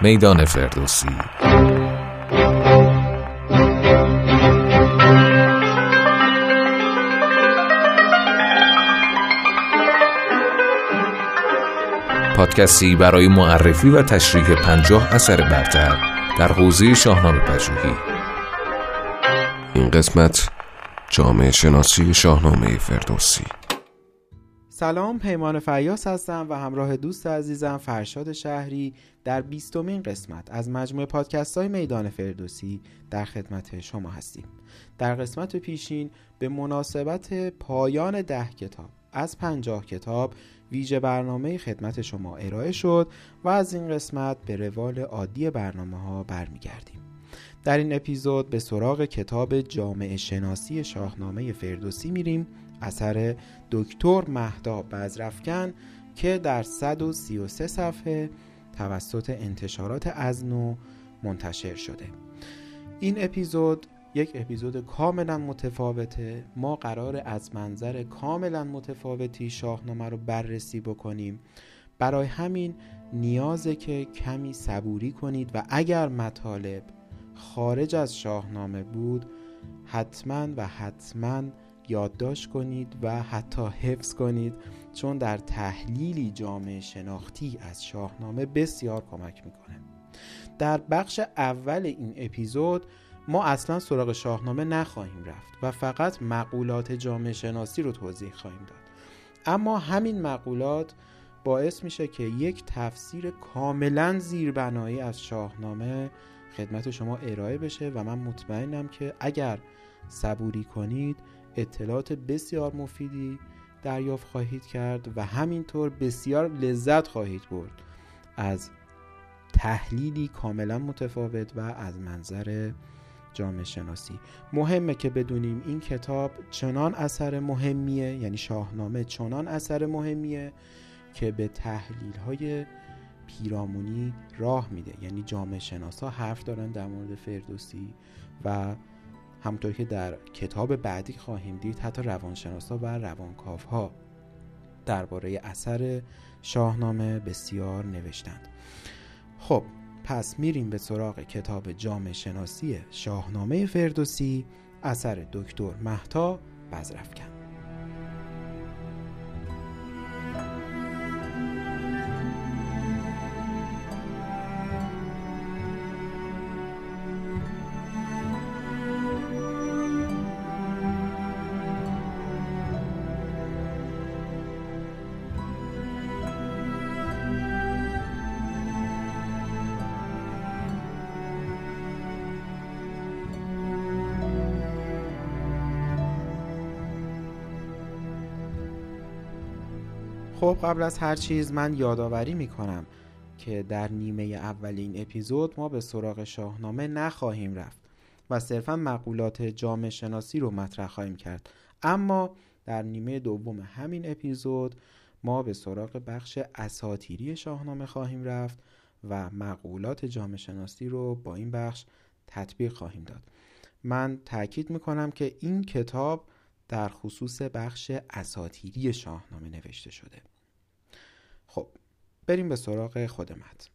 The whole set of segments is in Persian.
میدان فردوسی. پادکستی برای معرفی و تشریح پنجاه اثر برتر در حوزه شاهنامه پژوهی. این قسمت جامعه شناسی شاهنامه فردوسی. سلام پیمان فیاس هستم و همراه دوست عزیزم فرشاد شهری در بیستمین قسمت از مجموعه پادکست های میدان فردوسی در خدمت شما هستیم. در قسمت پیشین به مناسبت پایان ده کتاب از پنجاه کتاب ویژه برنامه خدمت شما ارائه شد و از این قسمت به روال عادی برنامه ها برمیگردیم. در این اپیزود به سراغ کتاب جامعه شناسی شاهنامه فردوسی میریم. اثر دکتر مهدا بزرفکن که در 133 صفحه توسط انتشارات ازنو منتشر شده. این اپیزود یک اپیزود کاملا متفاوته. ما قرار از منظر کاملا متفاوتی شاهنامه رو بررسی بکنیم. برای همین نیازه که کمی صبوری کنید و اگر مطالب خارج از شاهنامه بود حتما و حتما یادداشت کنید و حتی حفظ کنید چون در تحلیلی جامعه شناختی از شاهنامه بسیار کمک می‌کنه. در بخش اول این اپیزود ما اصلا سراغ شاهنامه نخواهیم رفت و فقط مقولات جامعه شناسی رو توضیح خواهیم داد. اما همین مقولات باعث میشه که یک تفسیر کاملا زیربنایی از شاهنامه خدمت شما ارائه بشه و من مطمئنم که اگر صبوری کنید اطلاعات بسیار مفیدی دریافت خواهید کرد و همینطور بسیار لذت خواهید برد. از تحلیلی کاملا متفاوت و از منظر جامعه شناسی. مهمه که بدونیم این کتاب چنان اثر مهمیه یعنی شاهنامه چنان اثر مهمیه که به تحلیل های پیرامونی راه میده. یعنی جامعه شناسا حرف دارن در مورد فردوسی و همطور که در کتاب بعدی خواهیم دید حتی روانشناسا و روانکاف ها درباره اثر شاهنامه بسیار نوشتند. خب پس میریم به سراغ کتاب جامعه شناسی شاهنامه فردوسی اثر دکتر مهتا بزرفکن خب قبل از هر چیز من یادآوری می‌کنم که در نیمه اول این اپیزود ما به سراغ شاهنامه نخواهیم رفت و صرفا مقولات جامعه شناسی رو مطرح خواهیم کرد. اما در نیمه دوم همین اپیزود ما به سراغ بخش اساتیری شاهنامه خواهیم رفت و مقولات جامعه شناسی رو با این بخش تطبیق خواهیم داد. من تاکید می‌کنم که این کتاب در خصوص بخش اساتیری شاهنامه نوشته شده. خب بریم به سراغ خود متن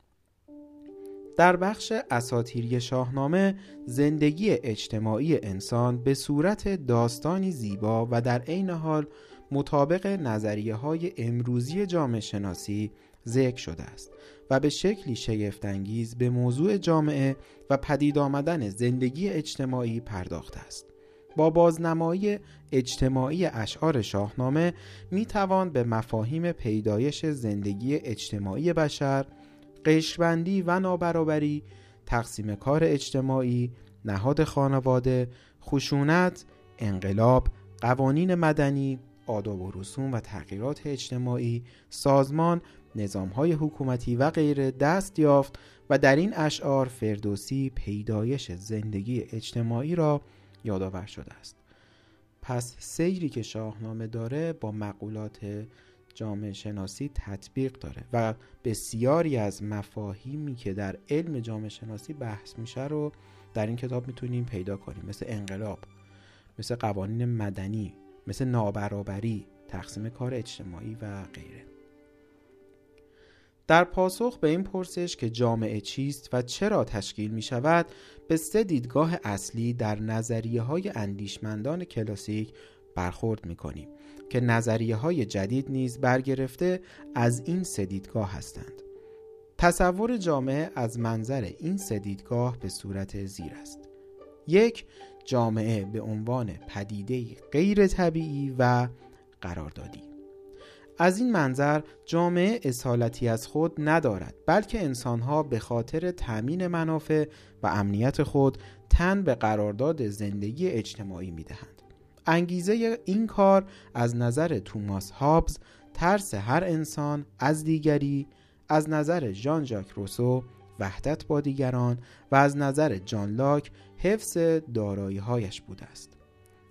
در بخش اساتیری شاهنامه زندگی اجتماعی انسان به صورت داستانی زیبا و در عین حال مطابق نظریه های امروزی جامعه شناسی ذکر شده است و به شکلی شگفتانگیز به موضوع جامعه و پدید آمدن زندگی اجتماعی پرداخته است. با بازنمایی اجتماعی اشعار شاهنامه می توان به مفاهیم پیدایش زندگی اجتماعی بشر، قشبندی و نابرابری، تقسیم کار اجتماعی، نهاد خانواده، خشونت، انقلاب، قوانین مدنی، آداب و رسوم و تغییرات اجتماعی، سازمان، نظامهای حکومتی و غیره دست یافت و در این اشعار فردوسی پیدایش زندگی اجتماعی را یادآور شده است. پس سیری که شاهنامه داره با مقولات جامعه شناسی تطبیق داره و بسیاری از مفاهیمی که در علم جامعه شناسی بحث میشه رو در این کتاب می‌تونیم پیدا کنیم. مثل انقلاب مثل قوانین مدنی مثل نابرابری تقسیم کار اجتماعی و غیره. در پاسخ به این پرسش که جامعه چیست و چرا تشکیل می شود به سه دیدگاه اصلی در نظریه های اندیشمندان کلاسیک برخورد می کنیم که نظریه های جدید نیز برگرفته از این سه دیدگاه هستند. تصور جامعه از منظر این سه دیدگاه به صورت زیر است. یک جامعه به عنوان پدیده غیر طبیعی و قراردادی. از این منظر جامعه اصالتی از خود ندارد بلکه انسانها به خاطر تأمین منافع و امنیت خود تن به قرارداد زندگی اجتماعی می دهند. انگیزه این کار از نظر توماس هابز ترس هر انسان از دیگری از نظر ژان ژاک روسو وحدت با دیگران و از نظر جان لاک حفظ دارایی هایش بوده است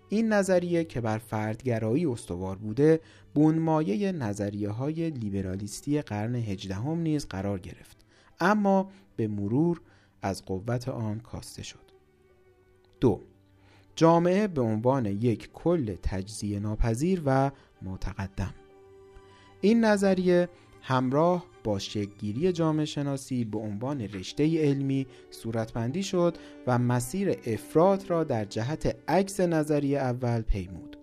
این نظریه که بر فردگرایی استوار بوده بنمایه نظریه های لیبرالیستی قرن هجدهم نیز قرار گرفت اما به مرور از قوت آن کاسته شد دو جامعه به عنوان یک کل تجزیه ناپذیر و متقدم این نظریه همراه با شکلگیری جامعه شناسی به عنوان رشته علمی صورتبندی شد و مسیر افراد را در جهت عکس نظریه اول پیمود.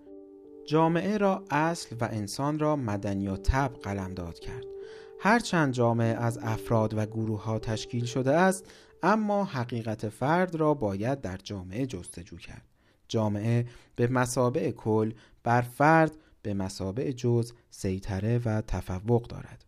جامعه را اصل و انسان را مدنی و طب قلمداد کرد. هرچند جامعه از افراد و گروه ها تشکیل شده است اما حقیقت فرد را باید در جامعه جستجو کرد. جامعه به مسابع کل بر فرد به مسابع جز سیطره و تفوق دارد.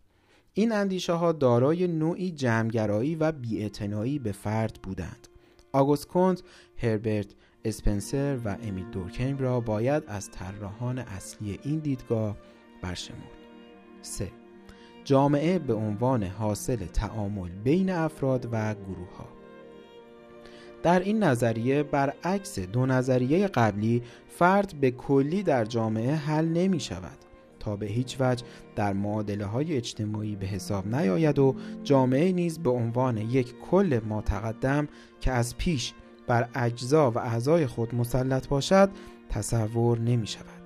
این اندیشه ها دارای نوعی جمعگرایی و بیاعتنایی به فرد بودند. آگوست کنت، هربرت اسپنسر و امیل دورکیم را باید از طراحان اصلی این دیدگاه برشمرد. 3. جامعه به عنوان حاصل تعامل بین افراد و گروه ها در این نظریه برعکس دو نظریه قبلی فرد به کلی در جامعه حل نمی شود تا به هیچ وجه در معادله های اجتماعی به حساب نیاید و جامعه نیز به عنوان یک کل متقدم که از پیش بر اجزا و اعضای خود مسلط باشد تصور نمی شود.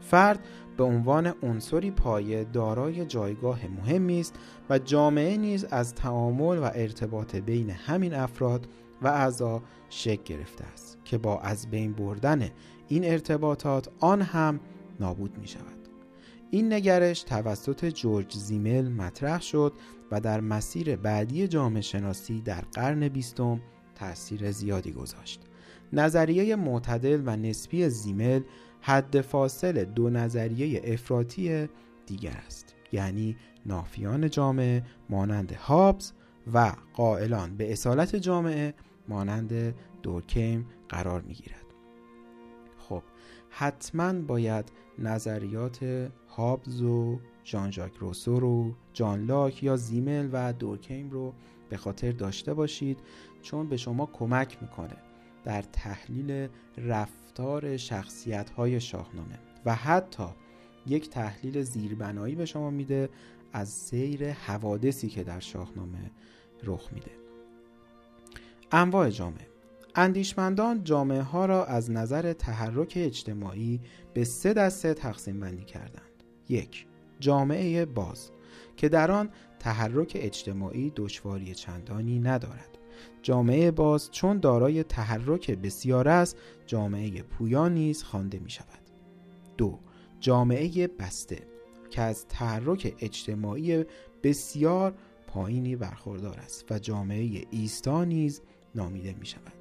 فرد به عنوان عنصری پایه دارای جایگاه مهمی است و جامعه نیز از تعامل و ارتباط بین همین افراد و اعضا شکل گرفته است که با از بین بردن این ارتباطات آن هم نابود می شود. این نگرش توسط جورج زیمل مطرح شد و در مسیر بعدی جامعه شناسی در قرن بیستم تاثیر زیادی گذاشت. نظریه معتدل و نسبی زیمل حد فاصل دو نظریه افراطی دیگر است یعنی نافیان جامعه مانند هابز و قائلان به اصالت جامعه مانند دورکیم قرار می گیرد. خب حتما باید نظریات هابز و ژان ژاک روسو رو جان لاک یا زیمل و دورکیم رو به خاطر داشته باشید چون به شما کمک می‌کنه در تحلیل رفتار شخصیت های شاهنامه. و حتی یک تحلیل زیربنایی به شما میده از سیر حوادثی که در شاهنامه رخ میده. انواع جامعه اندیشمندان جامعه ها را از نظر تحرک اجتماعی به سه دسته تقسیم بندی کردند. یک جامعه باز که در آن تحرک اجتماعی دشواری چندانی ندارد. جامعه باز چون دارای تحرک بسیار است جامعه پویا نیز خوانده می شود دو جامعه بسته که از تحرک اجتماعی بسیار پایینی برخوردار است و جامعه ایستا نیز نامیده می شود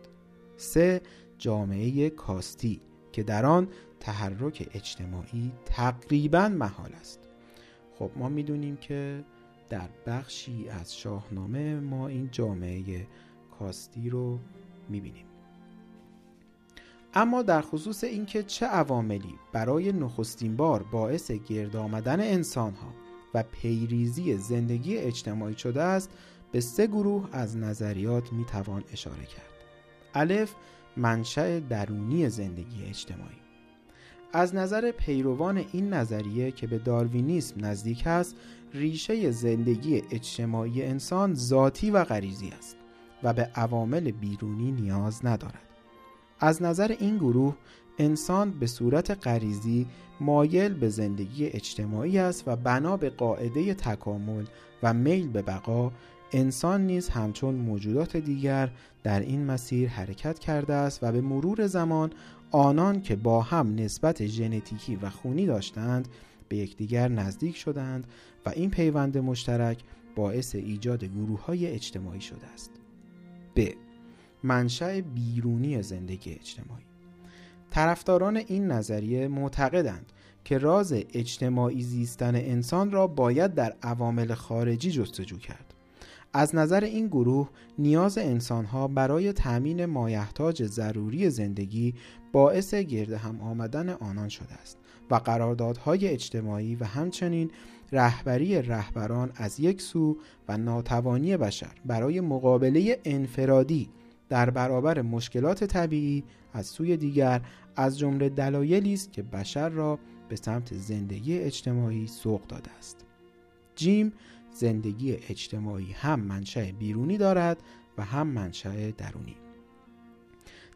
سه جامعه کاستی که در آن تحرک اجتماعی تقریبا محال است. خب ما می‌دونیم که در بخشی از شاهنامه ما این جامعه کاستی رو می‌بینیم. اما در خصوص اینکه چه عواملی برای نخستین بار باعث گرد آمدن انسان ها و پیریزی زندگی اجتماعی شده است به سه گروه از نظریات می‌توان اشاره کرد. الف منشأ درونی زندگی اجتماعی. از نظر پیروان این نظریه که به داروینیسم نزدیک است ریشه زندگی اجتماعی انسان ذاتی و غریزی است. و به عوامل بیرونی نیاز ندارد از نظر این گروه انسان به صورت غریزی مایل به زندگی اجتماعی است و بنا به قاعده تکامل و میل به بقا انسان نیز همچون موجودات دیگر در این مسیر حرکت کرده است و به مرور زمان آنان که با هم نسبت ژنتیکی و خونی داشتند به یکدیگر نزدیک شدند و این پیوند مشترک باعث ایجاد گروه های اجتماعی شده است. ب. منشأ بیرونی زندگی اجتماعی طرفداران این نظریه معتقدند که راز اجتماعی زیستن انسان را باید در عوامل خارجی جستجو کرد. از نظر این گروه نیاز انسانها برای تأمین مایحتاج ضروری زندگی باعث گرد هم آمدن آنان شده است و قراردادهای اجتماعی و همچنین رهبری رهبران از یک سو و ناتوانی بشر برای مقابله انفرادی در برابر مشکلات طبیعی از سوی دیگر از جمله دلایلی است که بشر را به سمت زندگی اجتماعی سوق داده است. جیم زندگی اجتماعی هم منشأ بیرونی دارد و هم منشأ درونی.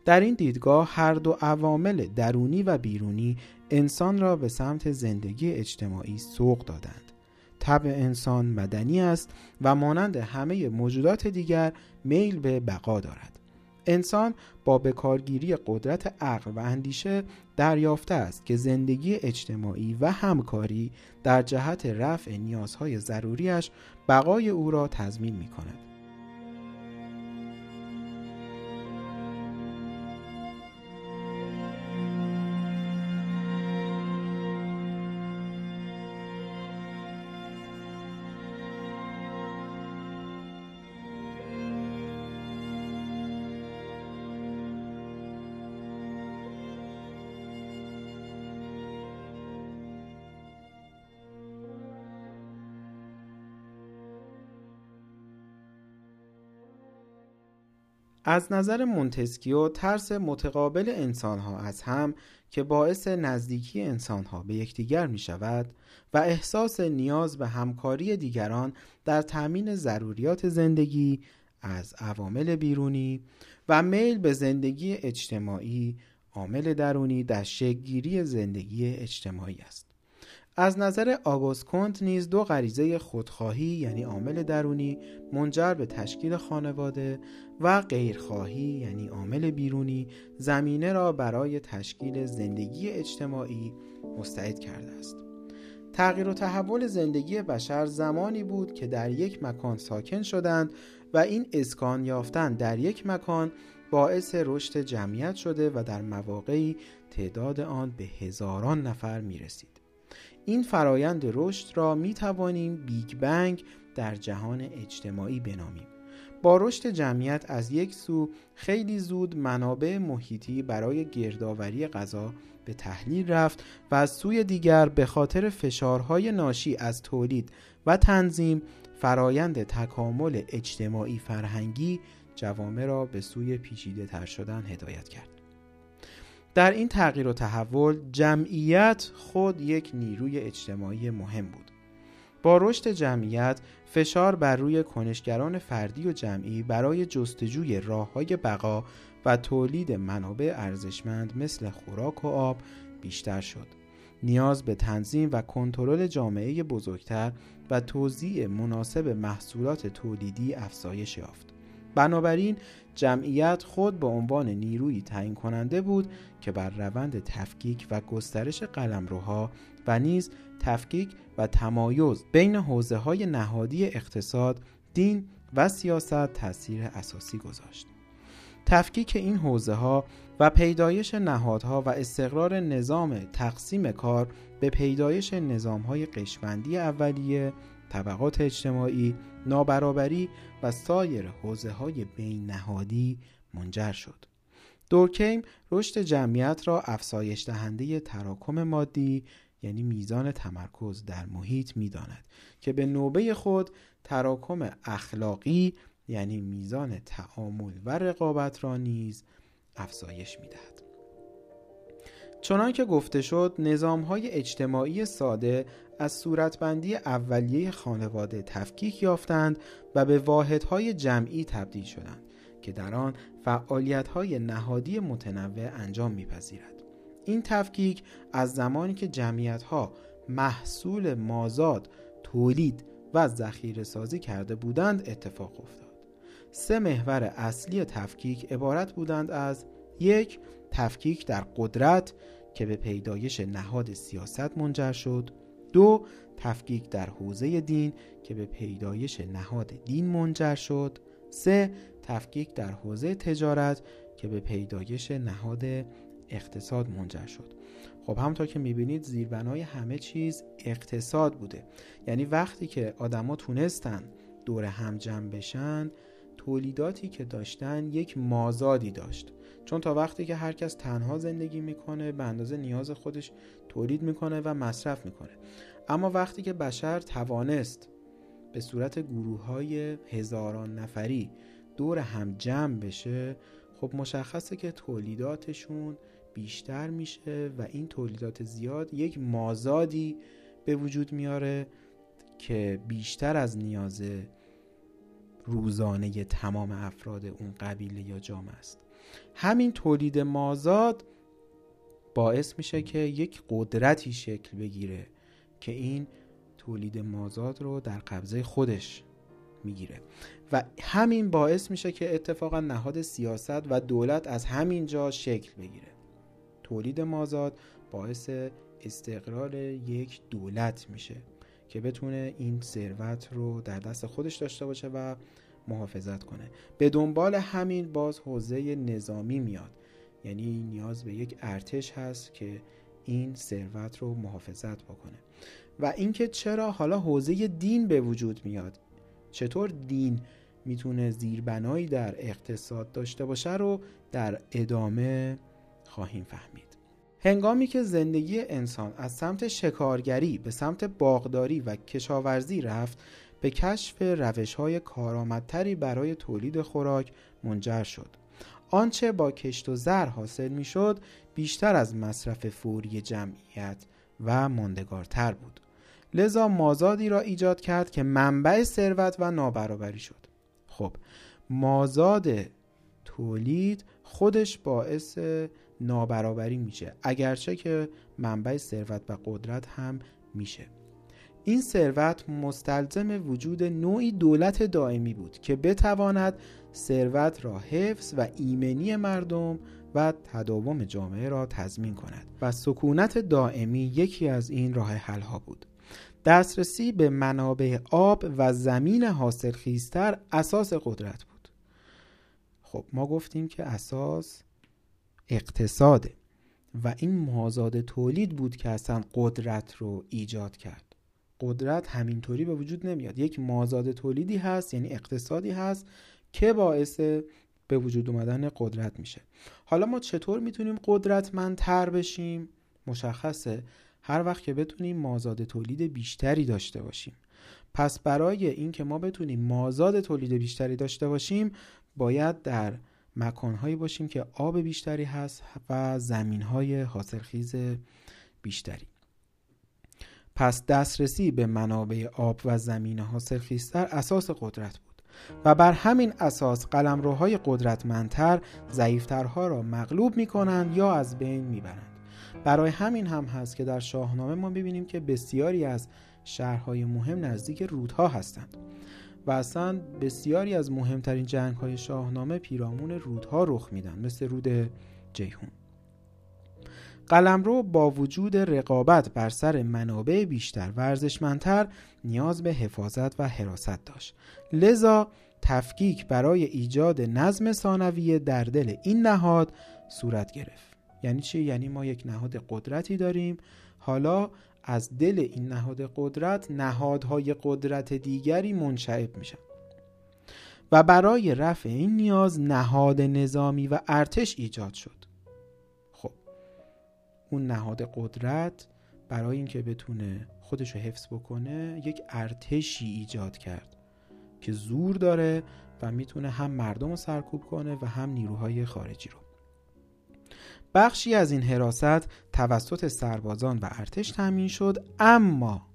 در این دیدگاه هر دو عوامل درونی و بیرونی انسان را به سمت زندگی اجتماعی سوق دادند. طبع انسان مدنی است و مانند همه موجودات دیگر میل به بقا دارد. انسان با بکارگیری قدرت عقل و اندیشه دریافته است که زندگی اجتماعی و همکاری در جهت رفع نیازهای ضروریش بقای او را تضمین می کند. از نظر مونتسکیو ترس متقابل انسانها از هم که باعث نزدیکی انسانها به یکدیگر می شود و احساس نیاز به همکاری دیگران در تأمین ضروریات زندگی از عوامل بیرونی و میل به زندگی اجتماعی عامل درونی در شکلگیری زندگی اجتماعی است. از نظر آگوست کنت نیز دو غریزه خودخواهی یعنی عامل درونی منجر به تشکیل خانواده و غیرخواهی یعنی عامل بیرونی زمینه را برای تشکیل زندگی اجتماعی مستعد کرده است. تغییر و تحول زندگی بشر زمانی بود که در یک مکان ساکن شدند و این اسکان یافتن در یک مکان باعث رشد جمعیت شده و در مواقعی تعداد آن به هزاران نفر می رسید. این فرایند رشد را می توانیم Big Bang در جهان اجتماعی بنامیم. با رشد جمعیت از یک سو خیلی زود منابع محیطی برای گردآوری غذا به تحلیل رفت و از سوی دیگر به خاطر فشارهای ناشی از تولید و تنظیم فرایند تکامل اجتماعی فرهنگی جوامع را به سوی پیچیده تر شدن هدایت کرد. در این تغییر و تحول جمعیت خود یک نیروی اجتماعی مهم بود. با رشد جمعیت فشار بر روی کنشگران فردی و جمعی برای جستجوی راه های بقا و تولید منابع ارزشمند مثل خوراک و آب بیشتر شد. نیاز به تنظیم و کنترل جامعه بزرگتر و توزیع مناسب محصولات تولیدی افزایش یافت. بنابراین جمعیت خود به عنوان نیروی تعیین کننده بود که بر روند تفکیک و گسترش قلمروها و نیز تفکیک و تمایز بین حوزه های نهادی اقتصاد، دین و سیاست تاثیر اساسی گذاشت. تفکیک این حوزه ها و پیدایش نهادها و استقرار نظام تقسیم کار به پیدایش نظام های قشبندی اولیه طبقات اجتماعی، نابرابری و سایر حوزه های بین نهادی منجر شد. دورکیم رشد جمعیت را افزایش دهنده تراکم مادی یعنی میزان تمرکز در محیط می‌داند که به نوبه خود تراکم اخلاقی یعنی میزان تعامل و رقابت را نیز افزایش می‌دهد. چنان که گفته شد نظام های اجتماعی ساده از صورتبندی اولیه خانواده تفکیک یافتند و به واحدهای جمعی تبدیل شدند که در آن فعالیت های نهادی متنوع انجام میپذیرد. این تفکیک از زمانی که جمعیت ها محصول مازاد تولید و ذخیره سازی کرده بودند اتفاق افتاد. سه محور اصلی تفکیک عبارت بودند از یک تفکیک در قدرت که به پیدایش نهاد سیاست منجر شد. دو تفکیک در حوزه دین که به پیدایش نهاد دین منجر شد. سه تفکیک در حوزه تجارت که به پیدایش نهاد اقتصاد منجر شد. خب همونطور که می‌بینید زیربنای همه چیز اقتصاد بوده. یعنی وقتی که آدما تونستن دور هم جمع بشن تولیداتی که داشتن یک مازادی داشت. چون تا وقتی که هر کس تنها زندگی می‌کنه به اندازه نیاز خودش تولید می‌کنه و مصرف می‌کنه. اما وقتی که بشر توانست به صورت گروه های هزاران نفری دور هم جمع بشه خب مشخصه که تولیداتشون بیشتر میشه و این تولیدات زیاد یک مازادی به وجود میاره که بیشتر از نیاز روزانه تمام افراد اون قبیله یا جامعه است. همین تولید مازاد باعث میشه که یک قدرتی شکل بگیره که این تولید مازاد رو در قبضه خودش می‌گیره. و همین باعث میشه که اتفاقا نهاد سیاست و دولت از همین جا شکل بگیره. تولید مازاد باعث استقرار یک دولت میشه که بتونه این ثروت رو در دست خودش داشته باشه و محافظت کنه. به دنبال همین باز حوزه نظامی میاد. یعنی نیاز به یک ارتش هست که این ثروت رو محافظت بکنه. و اینکه چرا حالا حوزه دین به وجود میاد؟ چطور دین می‌تونه زیربنایی در اقتصاد داشته باشه رو در ادامه خواهیم فهمید. هنگامی که زندگی انسان از سمت شکارگری به سمت باغداری و کشاورزی رفت به کشف روش های کارآمدتری برای تولید خوراک منجر شد. آنچه با کشت و زر حاصل می شد بیشتر از مصرف فوری جمعیت و ماندگارتر بود. لذا مازادی را ایجاد کرد که منبع ثروت و نابرابری شد. خب مازاد تولید خودش باعث نابرابری میشه اگرچه که منبع ثروت و قدرت هم میشه. این ثروت مستلزم وجود نوعی دولت دائمی بود که بتواند ثروت را حفظ و ایمنی مردم و تداوم جامعه را تضمین کند و سکونت دائمی یکی از این راه حل ها بود. دسترسی به منابع آب و زمین حاصل خیزتر اساس قدرت بود. خب ما گفتیم که اساس اقتصاده و این مازاد تولید بود که اصلا قدرت رو ایجاد کرد. قدرت همینطوری به وجود نمیاد. یک مازاد تولیدی هست یعنی اقتصادی هست که باعث به وجود اومدن قدرت میشه. حالا ما چطور می‌تونیم قدرتمندتر بشیم؟ مشخصه. هر وقت که بتونیم مازاد تولید بیشتری داشته باشیم. پس برای اینکه ما بتونیم مازاد تولید بیشتری داشته باشیم باید در مکانهایی باشیم که آب بیشتری هست و زمینهای حاصلخیز بیشتری. پس دسترسی به منابع آب و زمین حاصلخیزتر اساس قدرت بود. و بر همین اساس قلمروهای قدرتمندتر ضعیفترها را مغلوب می کنند یا از بین می برند. برای همین هم هست که در شاهنامه ما ببینیم که بسیاری از شهرهای مهم نزدیک رودها هستند و اصلا بسیاری از مهمترین جنگ های شاهنامه پیرامون رودها رخ میدن مثل رود جیهون قلمرو با وجود رقابت بر سر منابع بیشتر ورزشمندتر نیاز به حفاظت و حراست داشت. لذا تفکیک برای ایجاد نظم ثانویه در دل این نهاد صورت گرفت. یعنی چی؟ یعنی ما یک نهاد قدرتی داریم. حالا از دل این نهاد قدرت نهادهای قدرت دیگری منشعب میشن. و برای رفع این نیاز نهاد نظامی و ارتش ایجاد شد. اون نهاد قدرت برای اینکه بتونه خودش رو حفظ بکنه یک ارتشی ایجاد کرد که زور داره و می‌تونه هم مردم رو سرکوب کنه و هم نیروهای خارجی رو. بخشی از این حراست توسط سربازان و ارتش تامین شد اما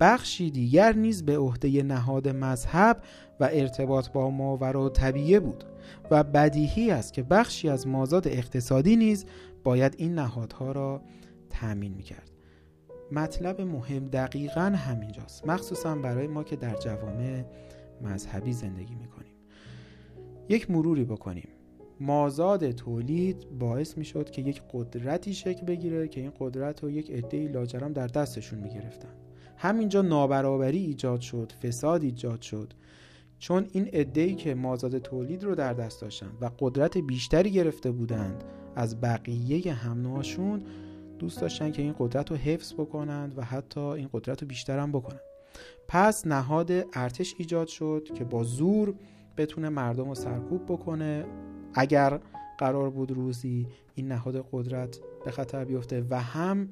بخشی دیگر نیز به عهده نهاد مذهب و ارتباط با ماورا طبیعه بود و بدیهی است که بخشی از مازاد اقتصادی نیز باید این نهادها را تأمین می‌کرد. مطلب مهم دقیقا همینجاست. مخصوصا برای ما که در جوامع مذهبی زندگی می‌کنیم. یک مروری بکنیم. مازاد تولید باعث می‌شد که یک قدرتی شکل بگیره که این قدرت رو یک عده لاجرم در دستشون می‌گرفتن. همینجا نابرابری ایجاد شد فساد ایجاد شد. چون این ای که مازاد تولید رو در دست داشتن و قدرت بیشتری گرفته بودند از بقیه هم دوست داشتن که این قدرت رو حفظ بکنند و حتی این قدرت رو بیشتر هم بکنند پس نهاد ارتش ایجاد شد که با زور بتونه مردم رو سرکوب بکنه. اگر قرار بود روزی این نهاد قدرت به خطر بیفته و هم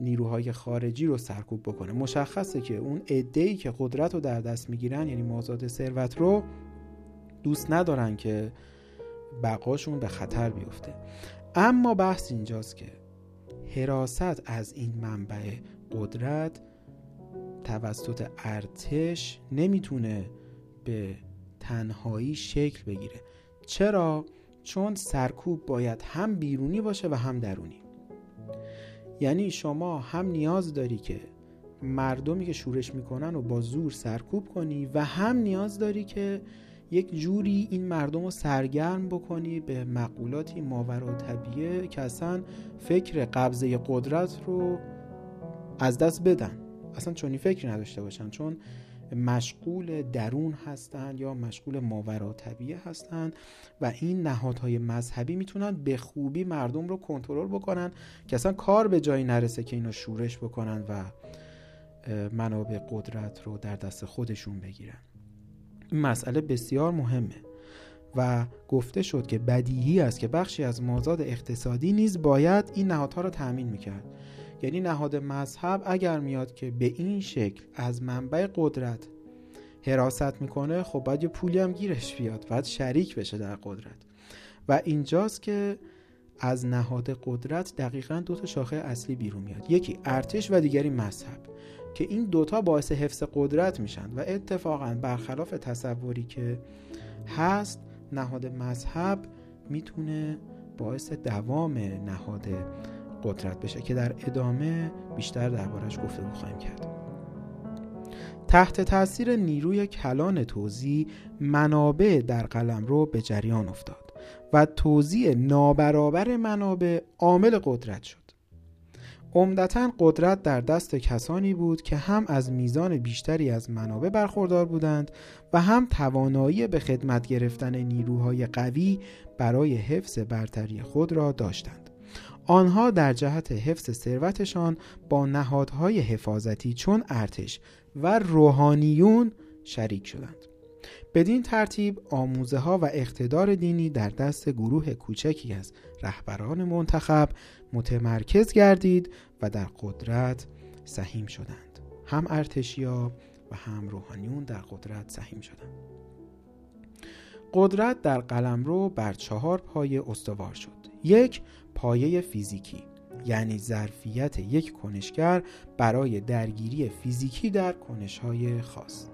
نیروهای خارجی رو سرکوب بکنه. مشخصه که اون عده‌ای که قدرت رو در دست می‌گیرن یعنی مازاد ثروت رو دوست ندارن که بقاشون به خطر بیفته. اما بحث اینجاست که حراست از این منبع قدرت توسط ارتش نمی‌تونه به تنهایی شکل بگیره. چرا؟ چون سرکوب باید هم بیرونی باشه و هم درونی. یعنی شما هم نیاز داری که مردمی که شورش می‌کنن و با زور سرکوب کنی و هم نیاز داری که یک جوری این مردم رو سرگرم بکنی به مقولاتی ماورا طبیعه که اصلا فکر قبضه قدرت رو از دست بدن. اصلا چونی فکری نداشته باشن چون مشغول درون هستند یا مشغول ماورا طبیعه هستند و این نهادهای مذهبی می‌تونن به خوبی مردم رو کنترل بکنن که اصلا کار به جایی نرسه که اینو شورش بکنن و منابع قدرت رو در دست خودشون بگیرن. این مسئله بسیار مهمه و گفته شد که بدیهی است که بخشی از مازاد اقتصادی نیز باید این نهادها را تأمین می‌کرد. یعنی نهاد مذهب اگر میاد که به این شکل از منبع قدرت حراست می‌کنه خب باید یه پولی هم گیرش بیاد باید شریک بشه در قدرت. و اینجاست که از نهاد قدرت دقیقا دو تا شاخه اصلی بیرون میاد. یکی ارتش و دیگری مذهب. که این دوتا باعث حفظ قدرت میشن و اتفاقا برخلاف تصوری که هست نهاد مذهب می‌تونه باعث دوام نهاد قدرت بشه که در ادامه بیشتر دربارش گفته خواهیم کرد. تحت تاثیر نیروی کلان توزیع منابع در قلم رو به جریان افتاد و توزیع نابرابر منابع عامل قدرت شد. عمدتا قدرت در دست کسانی بود که هم از میزان بیشتری از منابع برخوردار بودند و هم توانایی به خدمت گرفتن نیروهای قوی برای حفظ برتری خود را داشتند. آنها در جهت حفظ ثروتشان با نهادهای حفاظتی چون ارتش و روحانیون شریک شدند. بدین ترتیب آموزه ها و اقتدار دینی در دست گروه کوچکی از رهبران منتخب متمرکز گردید و در قدرت سهیم شدند. هم ارتشیا و هم روحانیون در قدرت سهیم شدند. قدرت در قلمرو بر چهار پایه استوار شد. یک پایه فیزیکی یعنی ظرفیت یک کنشگر برای درگیری فیزیکی در کنشهای خاص.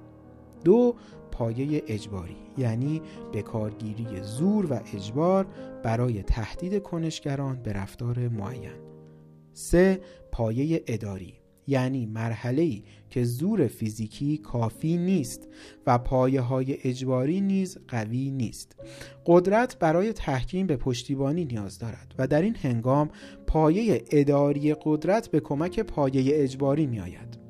دو پایه اجباری یعنی به کارگیری زور و اجبار برای تهدید کنشگران به رفتار معین. سه پایه اداری یعنی مرحله که زور فیزیکی کافی نیست و پایه های اجباری نیز قوی نیست. قدرت برای تحکیم به پشتیبانی نیاز دارد و در این هنگام پایه اداری قدرت به کمک پایه اجباری می آید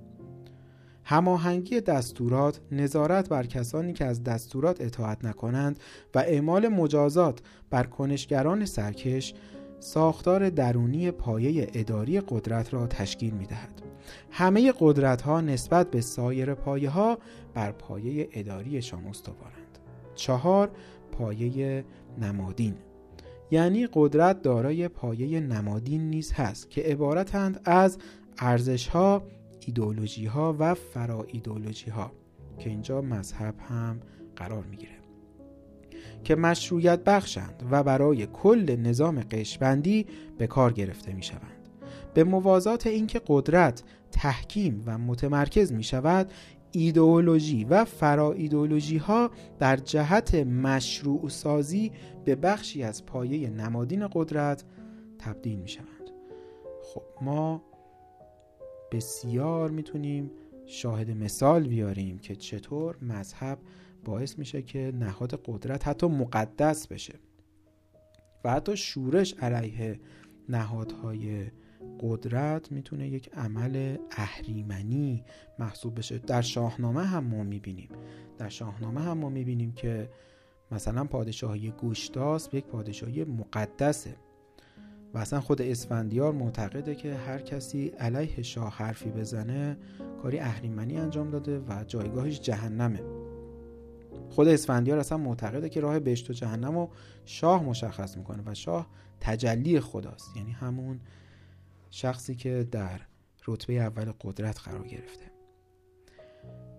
هماهنگی دستورات نظارت بر کسانی که از دستورات اطاعت نکنند و اعمال مجازات بر کنشگران سرکش ساختار درونی پایه اداری قدرت را تشکیل می دهد. همه قدرت ها نسبت به سایر پایه ها بر پایه اداریشان استوارند. چهار پایه نمادین یعنی قدرت دارای پایه نمادین نیز هست که عبارتند از ارزش ها، ایدولوژی ها و فرا ایدولوژی ها که اینجا مذهب هم قرار می‌گیره که مشروعیت بخشند و برای کل نظام قشبندی به کار گرفته می شوند. به موازات اینکه قدرت تحکیم و متمرکز می شود ایدئولوژی و فرا ایدئولوژی ها در جهت مشروع سازی به بخشی از پایه نمادین قدرت تبدیل می شوند خب ما بسیار می‌تونیم شاهد مثال بیاریم که چطور مذهب باعث میشه که نهاد قدرت حتی مقدس بشه. و حتی شورش علیه نهادهای قدرت می‌تونه یک عمل اهریمنی محسوب بشه. در شاهنامه هم ما می‌بینیم. در شاهنامه هم ما می‌بینیم که مثلا پادشاهی گوشتاس یک پادشاهی مقدسه. و اصلا خود اسفندیار معتقده که هر کسی علیه شاه حرفی بزنه کاری اهریمنی انجام داده و جایگاهش جهنمه. خود اسفندیار اصلا معتقده که راه بهشت و جهنم رو شاه مشخص می‌کنه و شاه تجلی خداست. یعنی همون شخصی که در رتبه اول قدرت قرار گرفته.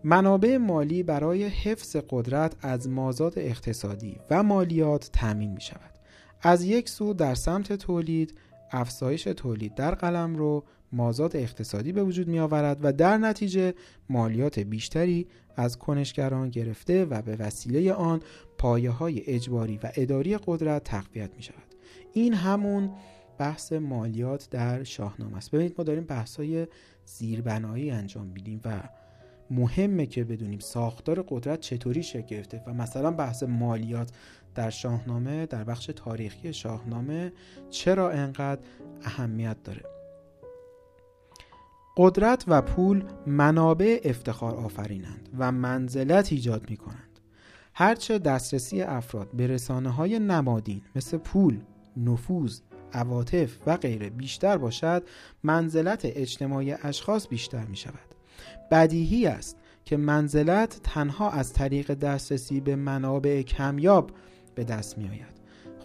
منابع مالی برای حفظ قدرت از مازاد اقتصادی و مالیات تأمین می شود از یک سو در سمت تولید افزایش تولید در قلم رو مازاد اقتصادی به وجود می آورد و در نتیجه مالیات بیشتری از کنشگران گرفته و به وسیله آن پایه های اجباری و اداری قدرت تقویت می شود این همون بحث مالیات در شاهنامه است. ببینید ما داریم بحث های زیربنایی انجام میدیم و مهمه که بدونیم ساختار قدرت چطوری شکل گرفته و مثلا بحث مالیات در شاهنامه در بخش تاریخی شاهنامه چرا انقدر اهمیت داره قدرت و پول منابع افتخار آفرینند و منزلت ایجاد می کنند. هرچه دسترسی افراد به رسانه های نمادین مثل پول، نفوذ، عواطف و غیره بیشتر باشد منزلت اجتماعی اشخاص بیشتر می شود. بدیهی است که منزلت تنها از طریق دسترسی به منابع کمیاب به دست می آید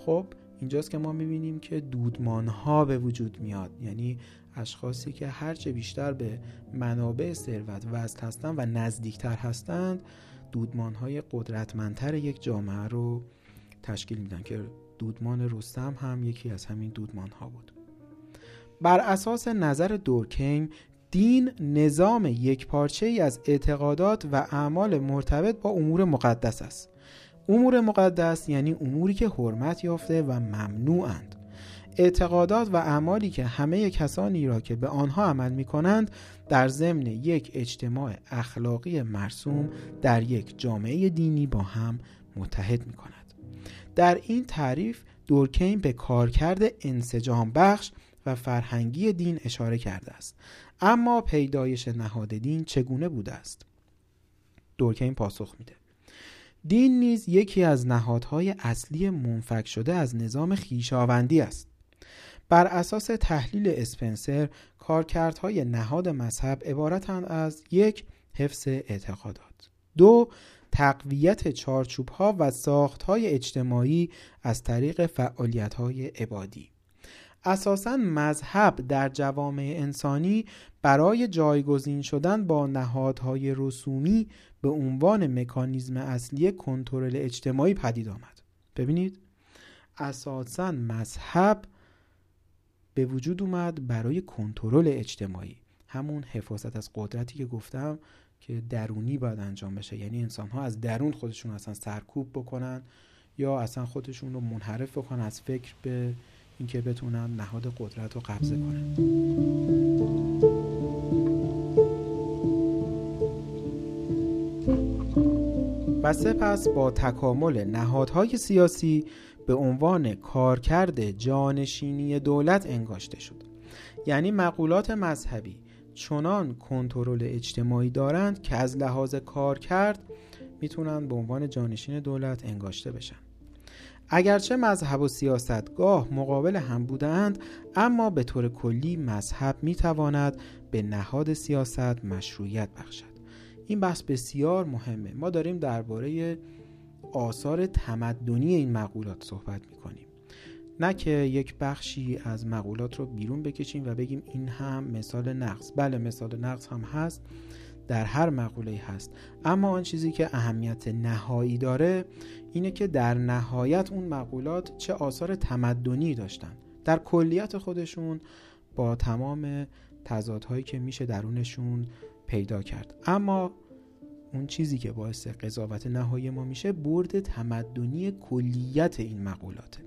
خب اینجاست که ما می‌بینیم که دودمان ها به وجود میاد یعنی اشخاصی که هرچه بیشتر به منابع ثروت وصل هستند و نزدیکتر هستند دودمان های قدرتمندتر یک جامعه رو تشکیل میدن که دودمان رستم هم یکی از همین دودمان ها بود. بر اساس نظر دورکیم دین نظام یک پارچه ای از اعتقادات و اعمال مرتبط با امور مقدس است. امور مقدس یعنی اموری که حرمت یافته و ممنوعند. اعتقادات و اعمالی که همه کسانی را که به آنها عمل می کنند در ضمن یک اجتماع اخلاقی مرسوم در یک جامعه دینی با هم متحد می کند. در این تعریف دورکین به کارکرد انسجام بخش و فرهنگی دین اشاره کرده است. اما پیدایش نهاد دین چگونه بوده است؟ دورکین پاسخ میده. دین نیز یکی از نهادهای اصلی منفک شده از نظام خیشاوندی است. بر اساس تحلیل اسپنسر کارکردهای نهاد مذهب عبارتند از یک حفظ اعتقادات. دو تقویت چارچوب ها و ساخت های اجتماعی از طریق فعالیت های عبادی. اساسا مذهب در جوامع انسانی برای جایگزین شدن با نهادهای رسومی به عنوان مکانیزم اصلی کنترل اجتماعی پدید آمد. ببینید اساسا مذهب به وجود اومد برای کنترل اجتماعی. همون حفاظت از قدرتی که گفتم که درونی باید انجام بشه. یعنی انسان ها از درون خودشون اصلا سرکوب بکنن یا اصلا خودشون رو منحرف بکنن از فکر به اینکه بتونن نهاد قدرت رو قبضه کنن. و سپس با تکامل نهادهای سیاسی به عنوان کارکرد جانشینی دولت انگاشته شد. یعنی مقولات مذهبی چنان کنترل اجتماعی دارند که از لحاظ کارکرد می‌تونن به عنوان جانشین دولت انگاشته بشن. اگرچه مذهب و سیاست گاه مقابل هم بودند اما به طور کلی مذهب می‌تواند به نهاد سیاست مشروعیت بخشد. این بحث بسیار مهمه. ما داریم درباره آثار تمدنی این مقولات صحبت می‌کنیم. نه که یک بخشی از مقولات رو بیرون بکشیم و بگیم این هم مثال نقص. بله مثال نقص هم هست در هر مقوله هست. اما آن چیزی که اهمیت نهایی داره اینه که در نهایت اون مقولات چه آثار تمدنی داشتن. در کلیت خودشون با تمام تضادهایی که میشه درونشون پیدا کرد. اما اون چیزی که باعث قضاوت نهایی ما میشه برد تمدنی کلیت این مقولاته.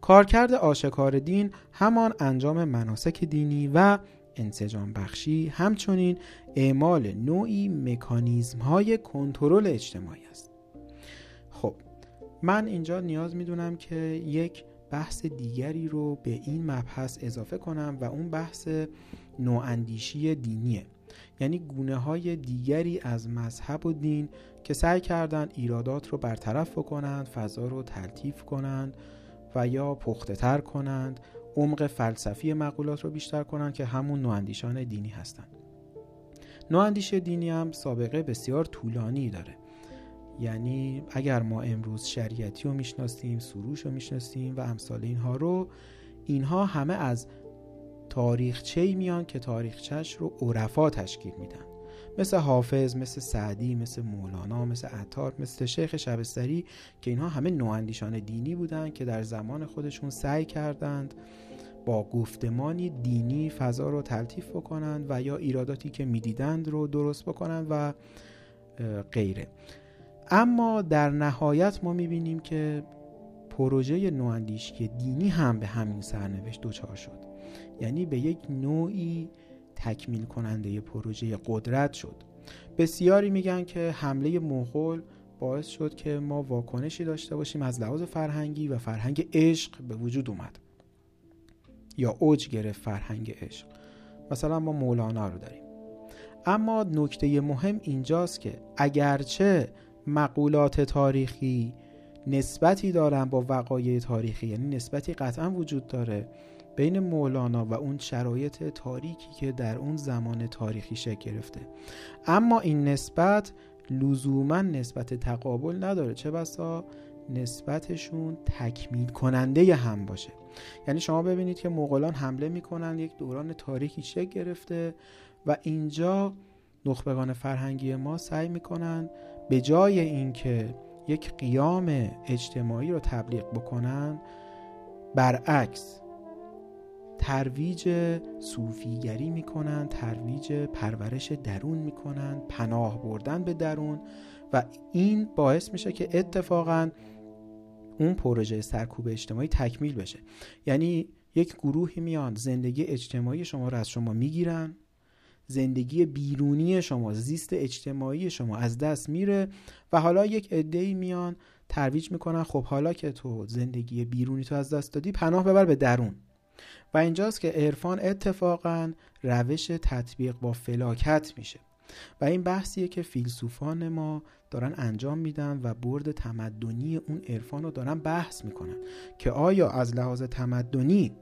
کارکرد آشکار دین همان انجام مناسک دینی و انسجام بخشی همچنین اعمال نوعی مکانیزم های کنترل اجتماعی است. خب من اینجا نیاز می‌دونم که یک بحث دیگری رو به این مبحث اضافه کنم و اون بحث نواندیشی دینیه. یعنی گونه های دیگری از مذهب و دین که سعی کردند ایرادات رو برطرف بکنند فضا رو تلطیف کنند و یا پخته تر کنند عمق فلسفی مقولات رو بیشتر کنند که همون نواندیشان دینی هستند. نواندیش دینی هم سابقه بسیار طولانی داره. یعنی اگر ما امروز شریعتی رو می‌شناسیم سروش رو می‌شناسیم و امثال اینها رو اینها همه از تاریخچه میان که تاریخچهش رو عرفا تشکیل میدن. مثل حافظ مثل سعدی مثل مولانا مثل عطار مثل شیخ شبستری که اینها همه نواندیشان دینی بودند که در زمان خودشون سعی کردند با گفتمانی دینی فضا رو تلطیف بکنند و یا ایراداتی که می‌دیدند رو درست بکنند و غیره. اما در نهایت ما می‌بینیم که پروژه نواندیشی دینی هم به همین سرنوشت دچار شد. یعنی به یک نوعی تکمیل کننده پروژه قدرت شد. بسیاری میگن که حمله مغول باعث شد که ما واکنشی داشته باشیم از لحاظ فرهنگی و فرهنگ عشق به وجود اومد. یا اوج گرفت فرهنگ عشق. مثلا ما مولانا رو داریم. اما نکته مهم اینجاست که اگرچه مقولات تاریخی نسبتی دارن با وقایع تاریخی یعنی نسبتی قطعا وجود داره بین مولانا و اون شرایط تاریکی که در اون زمان تاریخی شکل گرفته. اما این نسبت لزوما نسبت تقابل نداره. چه بسا؟ نسبتشون تکمیل کننده هم باشه. یعنی شما ببینید که مغولان حمله می‌کنن یک دوران تاریخی شکل گرفته و اینجا نخبگان فرهنگی ما سعی می‌کنن به جای اینکه یک قیام اجتماعی رو تبلیغ بکنن برعکس ترویج صوفیگری می‌کنن ترویج پرورش درون می‌کنن پناه بردن به درون و این باعث میشه که اتفاقا اون پروژه سرکوب اجتماعی تکمیل بشه. یعنی یک گروهی میان زندگی اجتماعی شما رو از شما می‌گیرن زندگی بیرونی شما زیست اجتماعی شما از دست میره و حالا یک عده‌ای میان ترویج می‌کنن خب حالا که تو زندگی بیرونی تو از دست دادی پناه ببر به درون. و اینجاست که عرفان اتفاقا روش تطبیق با فلاکت میشه. و این بحثیه که فیلسوفان ما دارن انجام میدن و برد تمدنی اون عرفان رو دارن بحث می‌کنن که آیا از لحاظ تمدنی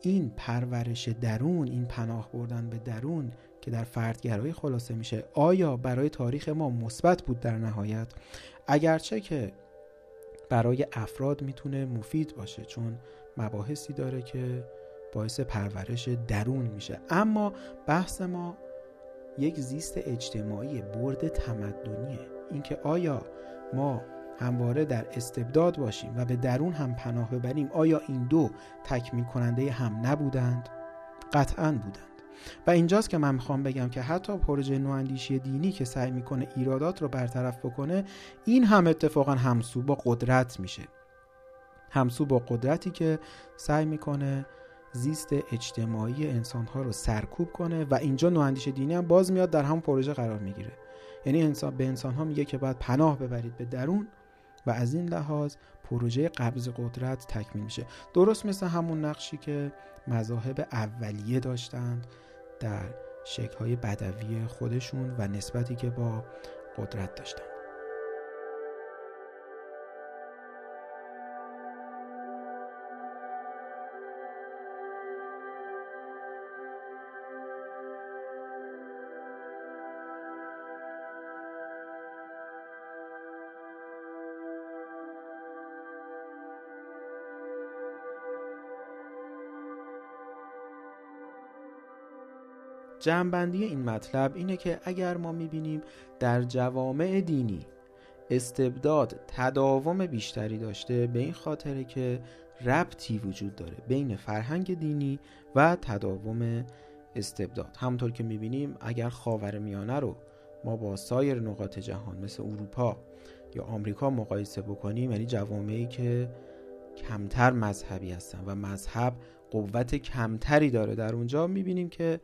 این پرورش درون این پناه بردن به درون که در فردگرایی خلاصه میشه آیا برای تاریخ ما مثبت بود در نهایت؟ اگرچه که برای افراد می‌تونه مفید باشه چون مباحثی داره که باعث پرورش درون میشه. اما بحث ما یک زیست اجتماعی برد تمدنیه. اینکه آیا ما همواره در استبداد باشیم و به درون هم پناه ببریم آیا این دو تکمیل کننده هم نبودند؟ قطعا بودند. و اینجاست که من می‌خوام بگم که حتی پروژه نواندیشی دینی که سعی می‌کنه ایرادات رو برطرف بکنه این هم اتفاقا همسو با قدرت میشه. همسو با قدرتی که سعی می‌کنه زیست اجتماعی انسانها رو سرکوب کنه و اینجا نواندیش دینی هم باز میاد در همون پروژه قرار می‌گیره. یعنی انسان به انسان ها میگه که باید پناه ببرید به درون و از این لحاظ پروژه قبض قدرت تکمیل میشه. درست مثل همون نقشی که مذاهب اولیه داشتند در شکل‌های بدوی خودشون و نسبتی که با قدرت داشتند جمعبندی این مطلب اینه که اگر ما می‌بینیم در جوامع دینی استبداد تداوم بیشتری داشته به این خاطره که ربطی وجود داره بین فرهنگ دینی و تداوم استبداد. همونطور که می‌بینیم اگر خاور میانه رو ما با سایر نقاط جهان مثل اروپا یا آمریکا مقایسه بکنیم یعنی جوامعی که کمتر مذهبی هستن و مذهب قوت کمتری داره در اونجا می‌بینیم که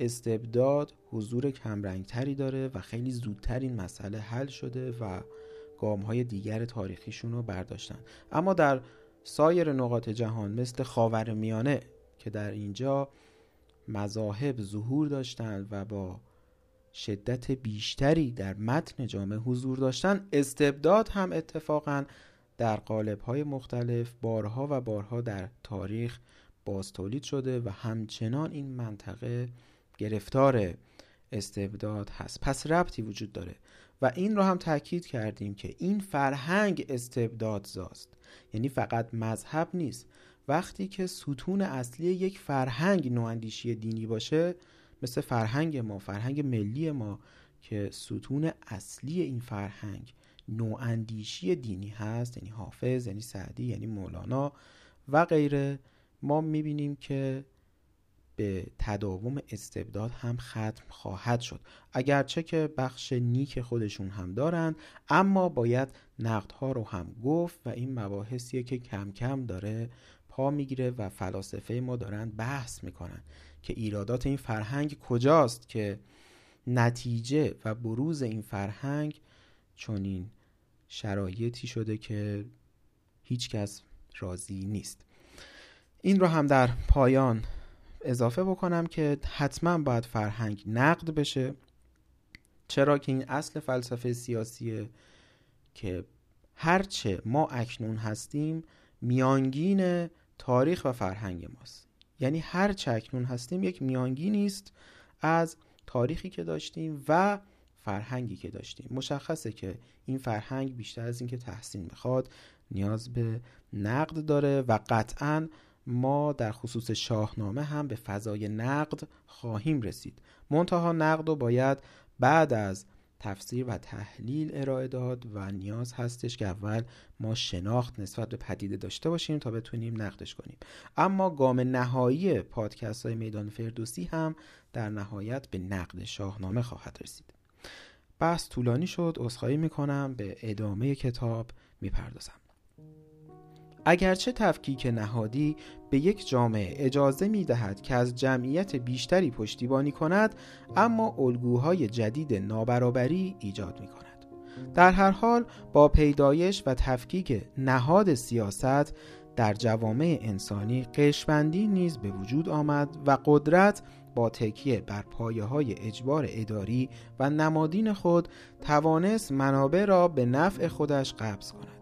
استبداد حضور کمرنگتری داره و خیلی زودتر این مسئله حل شده و گام های دیگر تاریخیشون رو برداشتن. اما در سایر نقاط جهان مثل خاور میانه که در اینجا مذاهب ظهور داشتند و با شدت بیشتری در متن جامعه حضور داشتن استبداد هم اتفاقا در قالب های مختلف بارها و بارها در تاریخ باز تولید شده و همچنان این منطقه گرفتار استبداد هست. پس ربطی وجود داره. و این رو هم تاکید کردیم که این فرهنگ استبداد زاست یعنی فقط مذهب نیست. وقتی که ستون اصلی یک فرهنگ نواندیشی دینی باشه مثل فرهنگ ما فرهنگ ملی ما که ستون اصلی این فرهنگ نواندیشی دینی هست یعنی حافظ یعنی سعدی یعنی مولانا و غیره ما می‌بینیم که به تداوم استبداد هم ختم خواهد شد. اگرچه که بخش نیک خودشون هم دارند اما باید نقدها رو هم گفت و این مباحثیه که کم کم داره پا می‌گیره و فلاسفه ما دارن بحث می‌کنن که ایرادات این فرهنگ کجاست که نتیجه و بروز این فرهنگ چنین شرایطی شده که هیچکس راضی نیست. این رو هم در پایان اضافه بکنم که حتما باید فرهنگ نقد بشه چرا که این اصل فلسفه سیاسیه که هرچه ما اکنون هستیم میانگین تاریخ و فرهنگ ماست. یعنی هر چه اکنون هستیم یک میانگینی است از تاریخی که داشتیم و فرهنگی که داشتیم. مشخصه که این فرهنگ بیشتر از اینکه تحسین می‌خواد نیاز به نقد داره و قطعا ما در خصوص شاهنامه هم به فضای نقد خواهیم رسید. منتها نقد و باید بعد از تفسیر و تحلیل ارائه داد و نیاز هستش که اول ما شناخت نسبت به پدیده داشته باشیم تا بتونیم نقدش کنیم. اما گام نهایی پادکست های میدان فردوسی هم در نهایت به نقد شاهنامه خواهد رسید. بحث طولانی شد. اصخایی می‌کنم. به ادامه کتاب می‌پردازم. اگرچه تفکیک نهادی به یک جامعه اجازه می دهد که از جمعیت بیشتری پشتیبانی کند اما الگوهای جدید نابرابری ایجاد می کند. در هر حال با پیدایش و تفکیک نهاد سیاست در جوامع انسانی قشبندی نیز به وجود آمد و قدرت با تکیه بر پایه های اجبار اداری و نمادین خود توانست منابع را به نفع خودش قبض کند.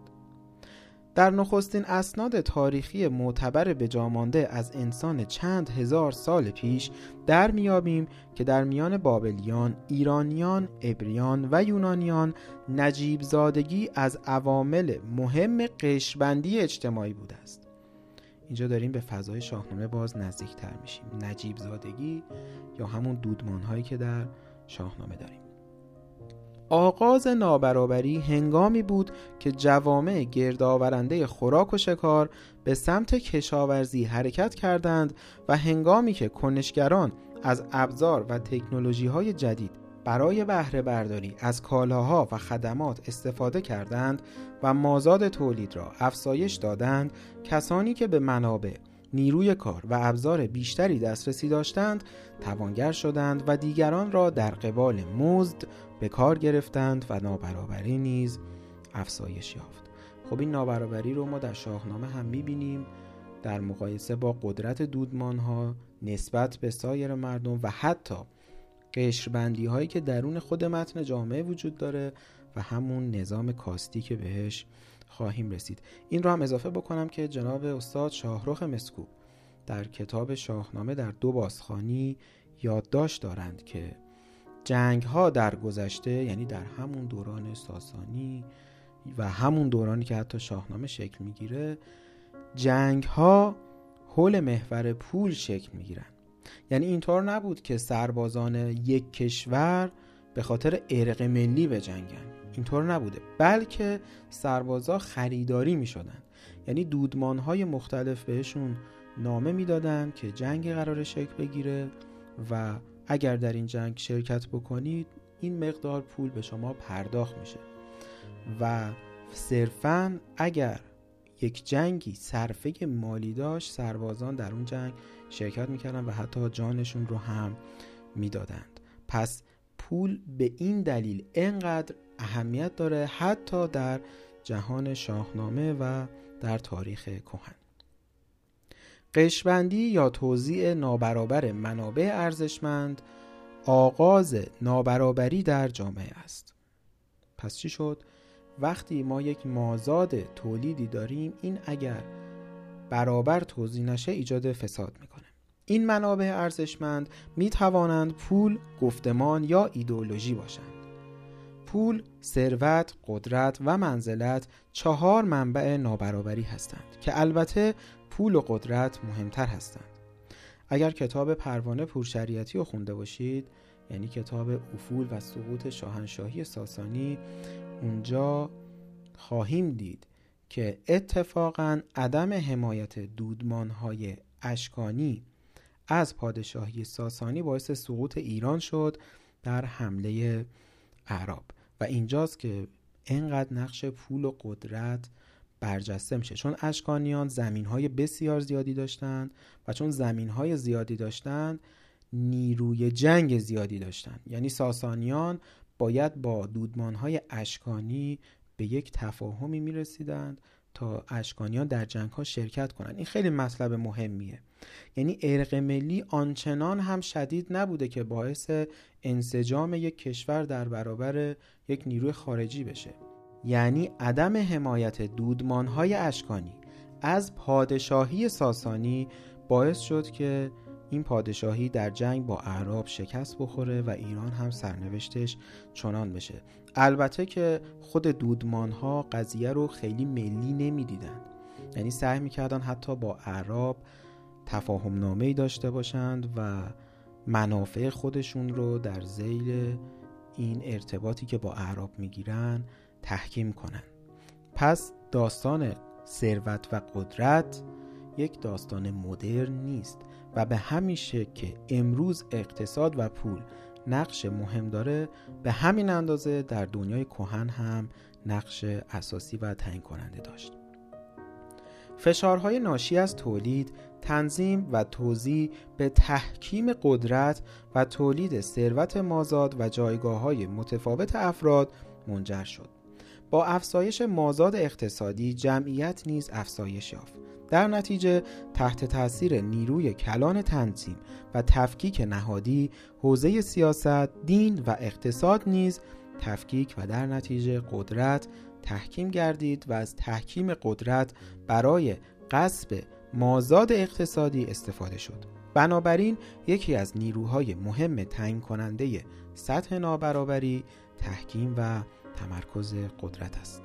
در نخستین اسناد تاریخی معتبر بجامانده از انسان چند هزار سال پیش در میابیم که در میان بابلیان، ایرانیان، ابریان و یونانیان نجیب زادگی از عوامل مهم قشبندی اجتماعی بوده است. اینجا داریم به فضای شاهنامه باز نزدیکتر میشیم. نجیب زادگی یا همون دودمان هایی که در شاهنامه داریم. آغاز نابرابری هنگامی بود که جوامع گردآورنده خوراک و شکار به سمت کشاورزی حرکت کردند و هنگامی که کنشگران از ابزار و تکنولوژی های جدید برای بهره برداری از کالاها و خدمات استفاده کردند و مازاد تولید را افزایش دادند کسانی که به منابع نیروی کار و ابزار بیشتری دسترسی داشتند توانگر شدند و دیگران را در قبال مزد به کار گرفتند و نابرابری نیز افزایش یافت. خب این نابرابری رو ما در شاهنامه هم می‌بینیم در مقایسه با قدرت دودمان ها نسبت به سایر مردم و حتی قشربندی هایی که درون خود متن جامعه وجود داره و همون نظام کاستی که بهش خواهیم رسید. این رو هم اضافه بکنم که جناب استاد شاهرخ مسکو در کتاب شاهنامه در دو بازخانی یادداشت دارند که جنگ ها در گذشته یعنی در همون دوران ساسانی و همون دورانی که حتی شاهنامه شکل می‌گیره جنگ ها حول محور پول شکل می‌گیرن. یعنی اینطور نبود که سربازان یک کشور به خاطر ارق ملی به جنگن. اینطور نبوده. بلکه سربازا خریداری می شدن یعنی دودمان های مختلف بهشون نامه می‌دادن که جنگ قرار شکل بگیره و اگر در این جنگ شرکت بکنید این مقدار پول به شما پرداخت میشه. و صرفا اگر یک جنگی صرفه مالی داشت سربازان در اون جنگ شرکت می‌کردن و حتی جانشون رو هم می‌دادند. پس پول به این دلیل انقدر اهمیت داره حتی در جهان شاهنامه و در تاریخ کهن. قشبندی یا توزیع نابرابر منابع ارزشمند آغاز نابرابری در جامعه است. پس چی شد؟ وقتی ما یک مازاد تولیدی داریم این اگر برابر توضیح نشه ایجاد فساد می‌کنه. این منابع ارزشمند می توانند پول، گفتمان یا ایدئولوژی باشند. پول، ثروت، قدرت و منزلت چهار منبع نابرابری هستند که البته پول و قدرت مهمتر هستند. اگر کتاب پروانه پورشریعتی رو خونده باشید یعنی کتاب افول و سقوط شاهنشاهی ساسانی اونجا خواهیم دید که اتفاقا عدم حمایت دودمانهای اشکانی از پادشاهی ساسانی باعث سقوط ایران شد در حمله عرب. و اینجاست که انقدر نقش پول و قدرت برجسته میشه. چون اشکانیان زمین های بسیار زیادی داشتند و چون زمین های زیادی داشتند نیروی جنگ زیادی داشتند. یعنی ساسانیان باید با دودمان های اشکانی به یک تفاهمی می‌رسیدند تا اشکانیان در جنگ ها شرکت کنند. این خیلی مطلب مهمیه. یعنی ارق ملی آنچنان هم شدید نبوده که باعث انسجام یک کشور در برابر یک نیروی خارجی بشه. یعنی عدم حمایت دودمانهای اشکانی از پادشاهی ساسانی باعث شد که این پادشاهی در جنگ با اعراب شکست بخوره و ایران هم سرنوشتش چنان بشه. البته که خود دودمان ها قضیه رو خیلی ملی نمی‌دیدن. یعنی سعی می‌کردن حتی با اعراب تفاهم نامه داشته باشند و منافع خودشون رو در زیل این ارتباطی که با اعراب می‌گیرن تحکیم کنن پس داستان ثروت و قدرت یک داستان مدرن نیست و به همین شکل که امروز اقتصاد و پول نقش مهم داره به همین اندازه در دنیای کهن هم نقش اساسی و تعیین کننده داشت. فشارهای ناشی از تولید تنظیم و توزیع به تحکیم قدرت و تولید ثروت مازاد و جایگاه های متفاوت افراد منجر شد. با افزایش مازاد اقتصادی جمعیت نیز افزایش یافت. در نتیجه تحت تاثیر نیروی کلان تنظیم و تفکیک نهادی حوزه سیاست، دین و اقتصاد نیز تفکیک و در نتیجه قدرت تحکیم گردید و از تحکیم قدرت برای قصب مازاد اقتصادی استفاده شد. بنابراین یکی از نیروهای مهم تعیین کننده سطح نابرابری تحکیم و تمرکز قدرت است.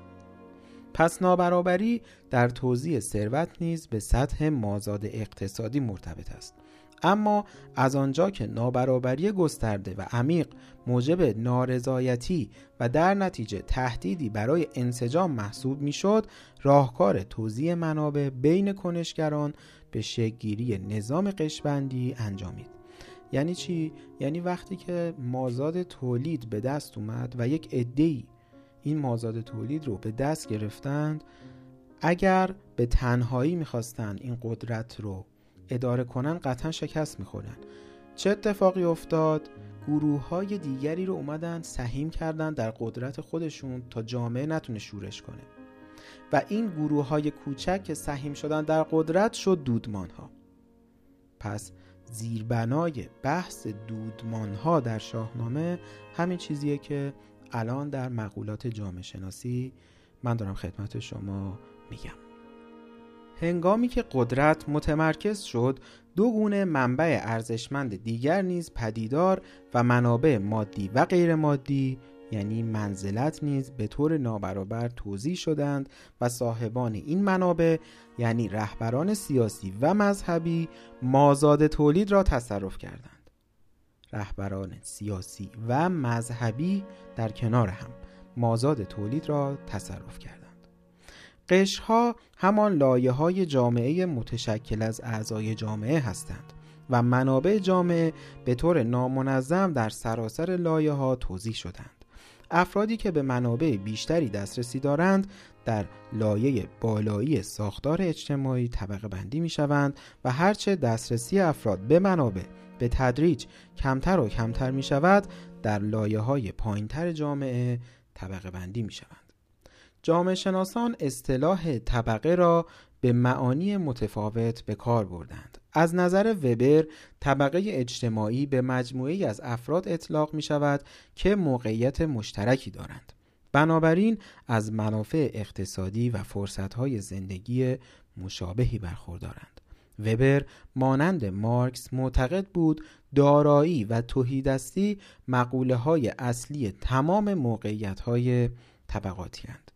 پس نابرابری در توزیع ثروت نیز به سطح مازاد اقتصادی مرتبط است. اما از آنجا که نابرابری گسترده و عمیق موجب نارضایتی و در نتیجه تهدیدی برای انسجام محسوب می‌شد راهکار توزیع منابع بین کنشگران به شکلگیری نظام قشبندی انجامید یعنی چی؟ یعنی وقتی که مازاد تولید به دست اومد و یک عده‌ای این مازاد تولید رو به دست گرفتند. اگر به تنهایی می‌خواستند این قدرت رو اداره کنن قطعا شکست می‌خورن. چه اتفاقی افتاد؟ گروه های دیگری رو اومدن سهیم کردن در قدرت خودشون تا جامعه نتونه شورش کنه. و این گروه های کوچک که سهیم شدن در قدرت شد دودمان ها پس زیربنای بحث دودمان ها در شاهنامه همین چیزیه که الان در مقولات جامعه شناسی من دارم خدمت شما میگم. هنگامی که قدرت متمرکز شد دو گونه منبع ارزشمند دیگر نیز پدیدار و منابع مادی و غیر مادی یعنی منزلت نیز به طور نابرابر توضیح شدند و صاحبان این منابع یعنی رهبران سیاسی و مذهبی مازاد تولید را تصرف کردند. رهبران سیاسی و مذهبی در کنار هم مازاد تولید را تصرف کردند قشرها همان لایه های جامعه متشکل از اعضای جامعه هستند و منابع جامعه به طور نامنظم در سراسر لایه ها توضیح شدند. افرادی که به منابع بیشتری دسترسی دارند در لایه بالایی ساختار اجتماعی طبقه بندی می شوند و هرچه دسترسی افراد به منابع به تدریج کمتر و کمتر می شود در لایه های پایینتر جامعه طبقه بندی می شوند. جامعه شناسان اصطلاح طبقه را به معانی متفاوت به کار بردند. از نظر وبر طبقه اجتماعی به مجموعی از افراد اطلاق می شود که موقعیت مشترکی دارند. بنابراین از منافع اقتصادی و فرصتهای زندگی مشابهی برخوردارند. وبر مانند مارکس معتقد بود دارایی و توهیدستی مقوله های اصلی تمام موقعیت های طبقاتی هند.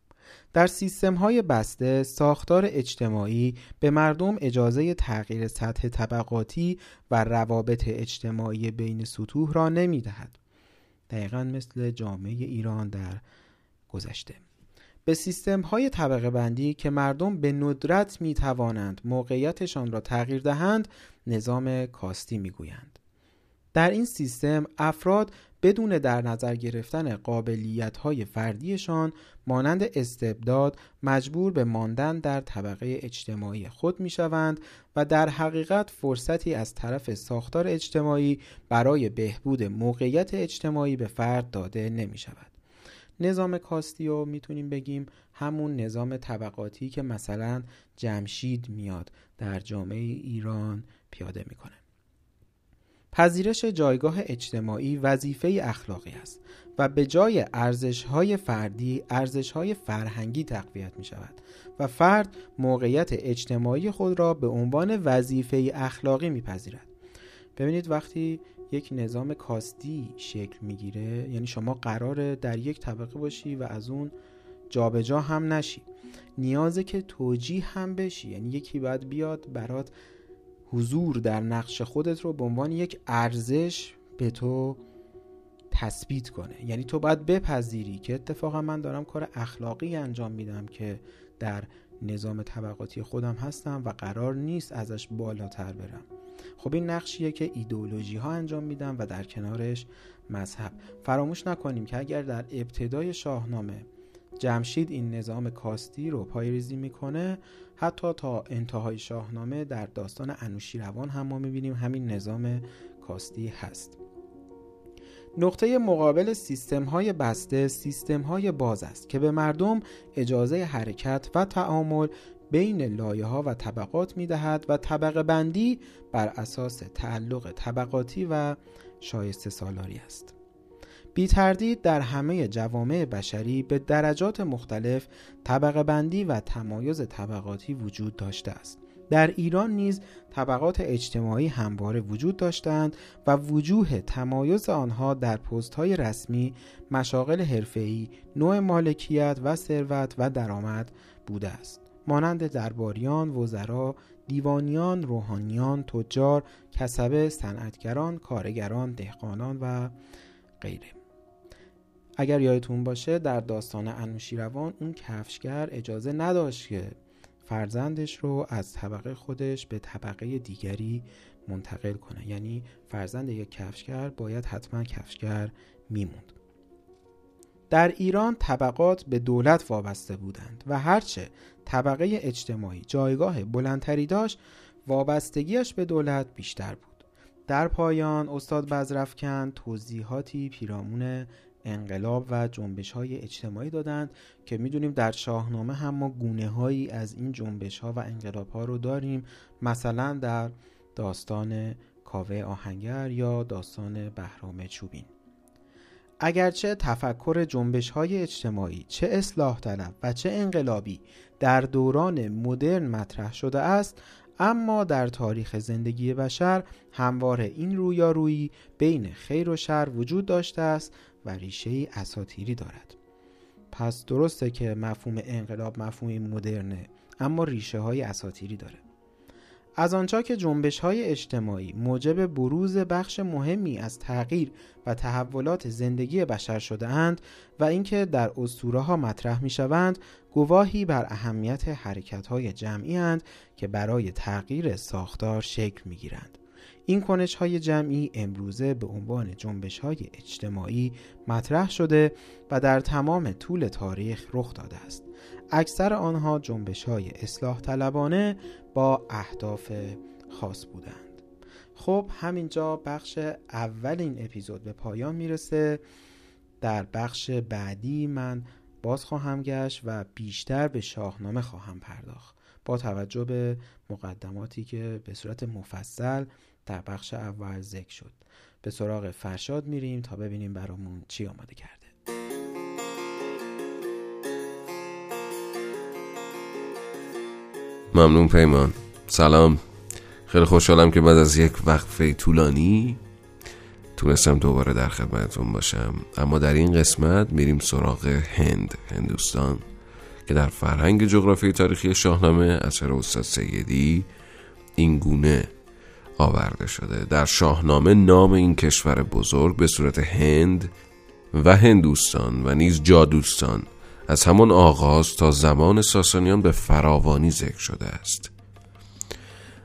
در سیستم های بسته ساختار اجتماعی به مردم اجازه تغییر سطح طبقاتی و روابط اجتماعی بین سطوح را نمی دهد. دقیقا مثل جامعه ایران در گذشته به سیستم های طبقه بندی که مردم به ندرت می توانند موقعیتشان را تغییر دهند نظام کاستی می گویند. در این سیستم افراد بدون در نظر گرفتن قابلیت های فردیشان مانند استبداد مجبور به ماندن در طبقه اجتماعی خود می شوند و در حقیقت فرصتی از طرف ساختار اجتماعی برای بهبود موقعیت اجتماعی به فرد داده نمی شود. نظام کاستی رو می‌تونیم بگیم همون نظام طبقاتی که مثلا جمشید میاد در جامعه ایران پیاده می‌کنه. پذیرش جایگاه اجتماعی وظیفه اخلاقی است و به جای ارزش‌های فردی ارزش‌های فرهنگی تقویت می شود و فرد موقعیت اجتماعی خود را به عنوان وظیفه اخلاقی میپذیرد. ببینید وقتی یک نظام کاستی شکل می‌گیره. یعنی شما قراره در یک طبقه باشی و از اون جابجا جا هم نشی. نیازه که توجیه هم بشی. یعنی یکی باید بیاد برات حضور در نقش خودت رو به عنوان یک ارزش به تو تثبیت کنه. یعنی تو باید بپذیری که اتفاقا من دارم کار اخلاقی انجام میدم که در نظام طبقاتی خودم هستم و قرار نیست ازش بالاتر برم. خب این نقشیه که ایدئولوژی ها انجام میدن و در کنارش مذهب. فراموش نکنیم که اگر در ابتدای شاهنامه جمشید این نظام کاستی رو پایریزی می‌کنه حتی تا انتهای شاهنامه در داستان انوشیروان هم ما می‌بینیم همین نظام کاستی هست. نقطه مقابل سیستم های بسته سیستم های باز است که به مردم اجازه حرکت و تعامل بین لایه ها و طبقات می دهد و طبقه بندی بر اساس تعلق طبقاتی و شایسته سالاری است. بی تردید در همه جوامع بشری به درجات مختلف طبقه بندی و تمایز طبقاتی وجود داشته است. در ایران نیز طبقات اجتماعی همواره وجود داشتند و وجوه تمایز آنها در پست های رسمی، مشاغل حرفه‌ای، نوع مالکیت و ثروت و درآمد بوده است. مانند درباریان، وزرا، دیوانیان، روحانیان، تجار، کسبه، صنعتگران، کارگران، دهقانان و غیره. اگر یادتون باشه در داستان انوشیروان اون کفشگر اجازه نداشت که فرزندش رو از طبقه خودش به طبقه دیگری منتقل کنه یعنی فرزند یک کفشگر باید حتما کفشگر میموند در ایران طبقات به دولت وابسته بودند و هرچه طبقه اجتماعی جایگاه بلندتری داشت وابستگیش به دولت بیشتر بود. در پایان استاد بزرفکن توضیحاتی پیرامون انقلاب و جنبش های اجتماعی دادند که می‌دونیم در شاهنامه هم ما گونه هایی از این جنبش ها و انقلاب ها رو داریم مثلا در داستان کاوه آهنگر یا داستان بهرام چوبین. اگرچه تفکر جنبش های اجتماعی چه اصلاح طلب و چه انقلابی در دوران مدرن مطرح شده است اما در تاریخ زندگی بشر همواره این رویارویی بین خیر و شر وجود داشته است و ریشه اساتیری دارد. پس درسته که مفهوم انقلاب مفهومی مدرنه اما ریشه های اساتیری داره. از آنجا که جنبش های اجتماعی موجب بروز بخش مهمی از تغییر و تحولات زندگی بشر شده اند و اینکه در اسطوره ها مطرح می شوند گواهی بر اهمیت حرکت های جمعی اند که برای تغییر ساختار شکل می گیرند. این کنش های جمعی امروزه به عنوان جنبش های اجتماعی مطرح شده و در تمام طول تاریخ رخ داده است. اکثر آنها جنبش های اصلاح طلبانه با اهداف خاص بودند. خب همینجا بخش اول این اپیزود به پایان می‌رسه. در بخش بعدی من باز خواهم گشت و بیشتر به شاهنامه خواهم پرداخت. با توجه به مقدماتی که به صورت مفصل در بخش اول ذکر شد. به سراغ فرشاد میریم تا ببینیم برامون چی آماده کرده. ممنون پیمان. سلام. خیلی خوشحالم که بعد از یک وقفه طولانی تونستم دوباره در خدمتتون باشم. اما در این قسمت میریم سراغ هند هندوستان که در فرهنگ جغرافی تاریخی شاهنامه اثر استاد سیدی این گونه آورده شده. در شاهنامه نام این کشور بزرگ به صورت هند و هندوستان و نیز جادوستان. از همان آغاز تا زمان ساسانیان به فراوانی ذکر شده است.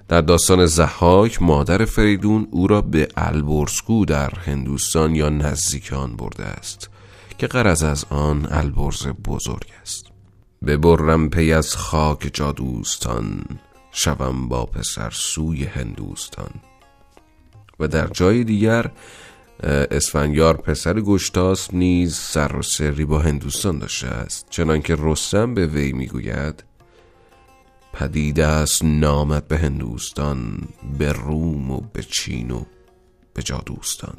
در داستان زحاک مادر فریدون او را به البرزگو در هندوستان یا نزدیک آن برده است که قرض از آن البرز بزرگ است. ببرم پی از خاک جادوستان شوم با پسر سوی هندوستان. و در جای دیگر اسفنیار پسر گشتاس نیز سر و سری با هندوستان داشته است. چنانکه رستم به وی می‌گوید پدید است نامت به هندوستان به روم و به چین و به جادوستان.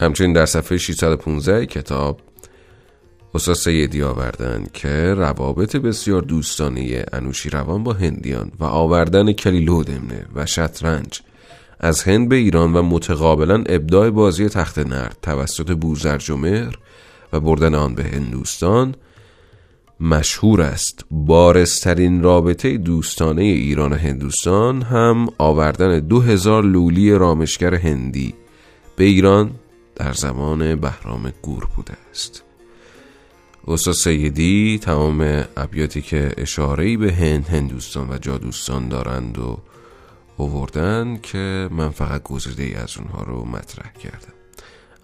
همچنین در صفحه 615 کتاب استاد سیدی آوردن که روابط بسیار دوستانه انوشیروان با هندیان و آوردن کلیلو دمنه و شطرنج از هند به ایران و متقابلا ابداع بازی تخت نرد توسط بوزرجمهر و بردن آن به هندوستان مشهور است. بارسترین رابطه دوستانه ایران و هندوستان هم آوردن دو هزار لولی رامشگر هندی به ایران در زمان بهرام گور بوده است. استاد سیدی تمام ابیاتی که اشارهی به هند هندوستان و جادوستان دارند و اووردن که من فقط گزیده ای از اونها رو مطرح کردم.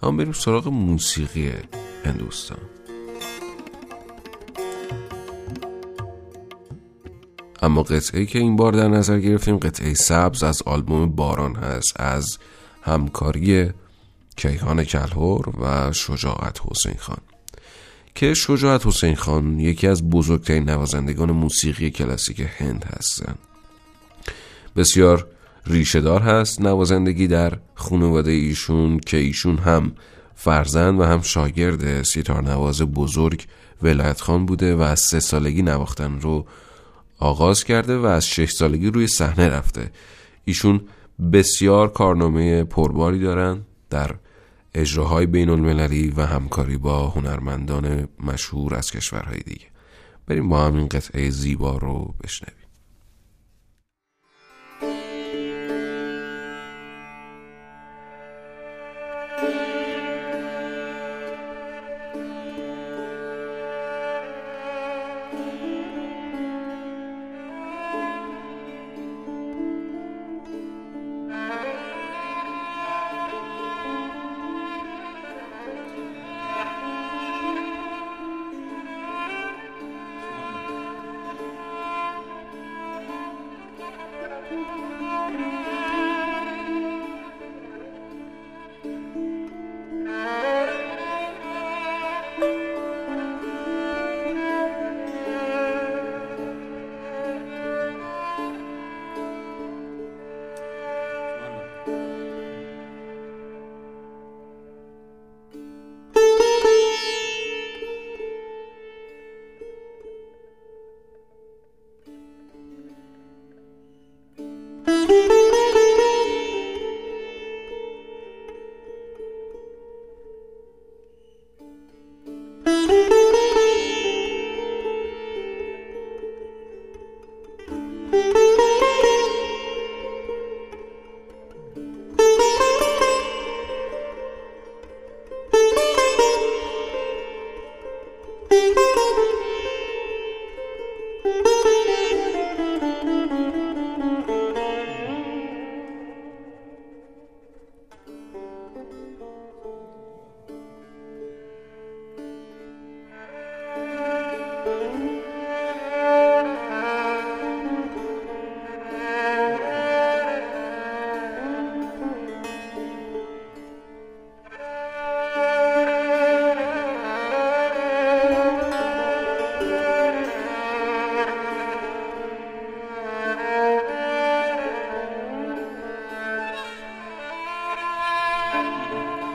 اما بریم سراغ موسیقی هندوستان. اما قطعه که این بار در نظر گرفتیم قطعه سبز از آلبوم باران هست از همکاری کیهان کلهور و شجاعت حسین خان. که شجاعت حسین خان یکی از بزرگترین نوازندگان موسیقی کلاسیک هند هستند بسیار ریشهدار هست نوازندگی در خانواده ایشون که ایشون هم فرزند و هم شاگرد سیتار نواز بزرگ ولایت خان بوده و از سه سالگی نواختن رو آغاز کرده و از شش سالگی روی صحنه رفته. ایشون بسیار کارنامه پرباری دارن در اجراهای بین المللی و همکاری با هنرمندان مشهور از کشورهای دیگه. بریم با همین قطعه زیبا رو بشنویم. Bye.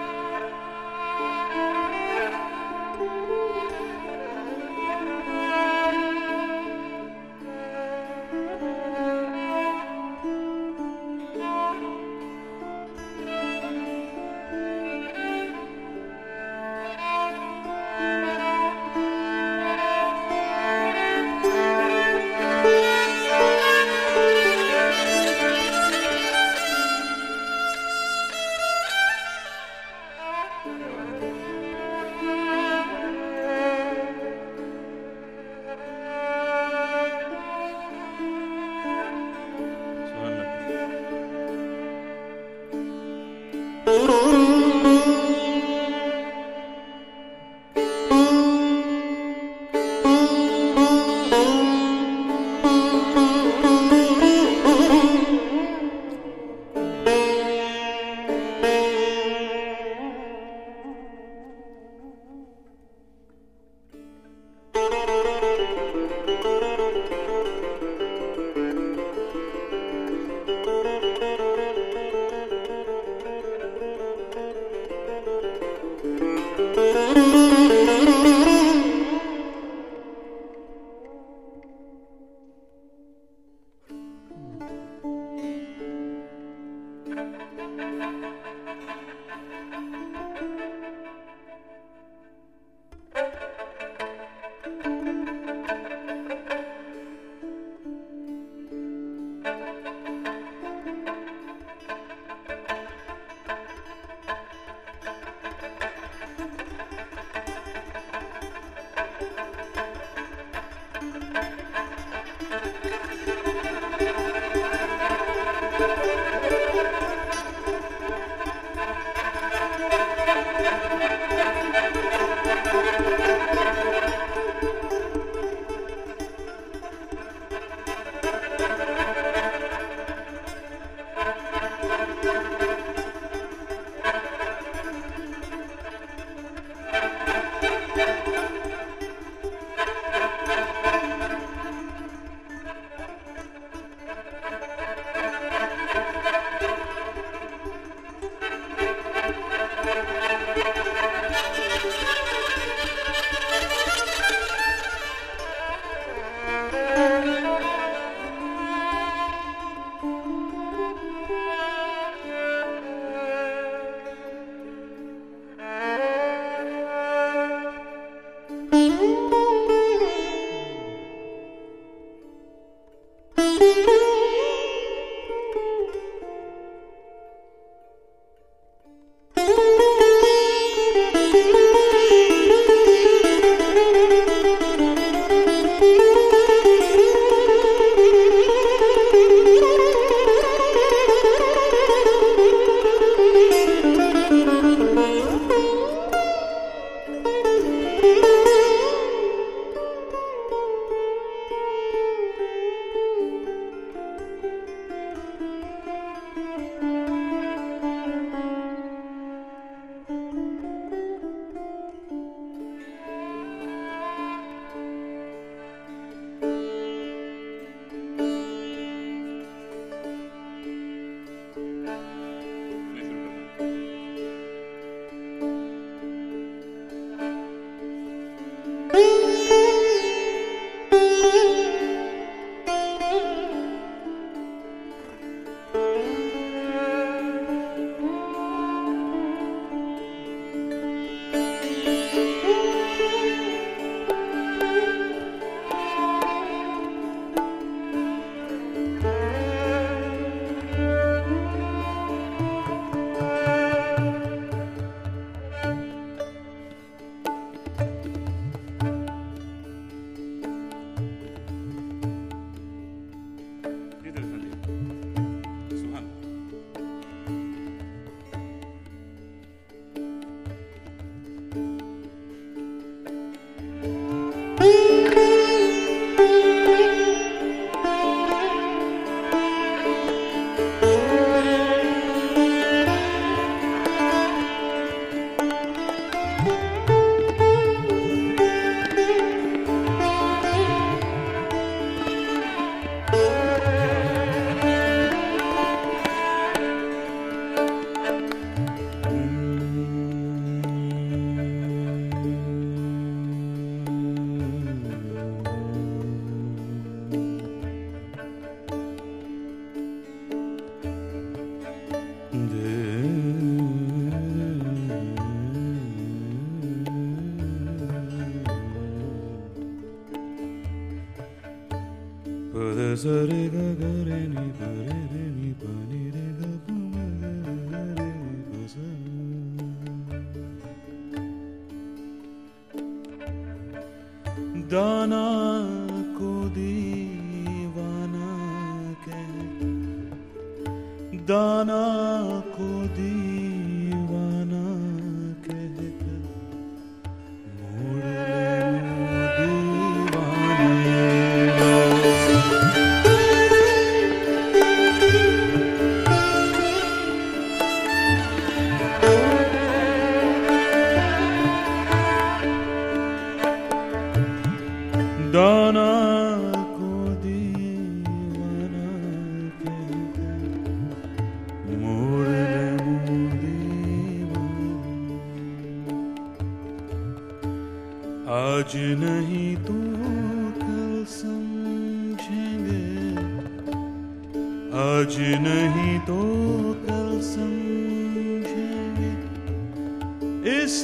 इस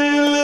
दिल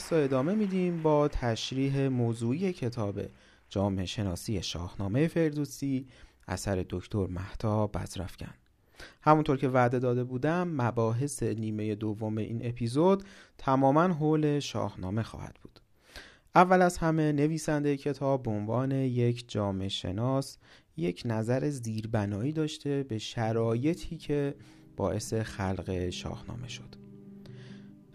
بحث رو ادامه میدیم با تشریح موضوعی کتاب جامعه شناسی شاهنامه فردوسی اثر دکتر مهتا بزرفکن همونطور که وعده داده بودم مباحث نیمه دوم این اپیزود تماما حول شاهنامه خواهد بود. اول از همه نویسنده کتاب به عنوان یک جامعه شناس یک نظر زیربنایی داشته به شرایطی که باعث خلق شاهنامه شد.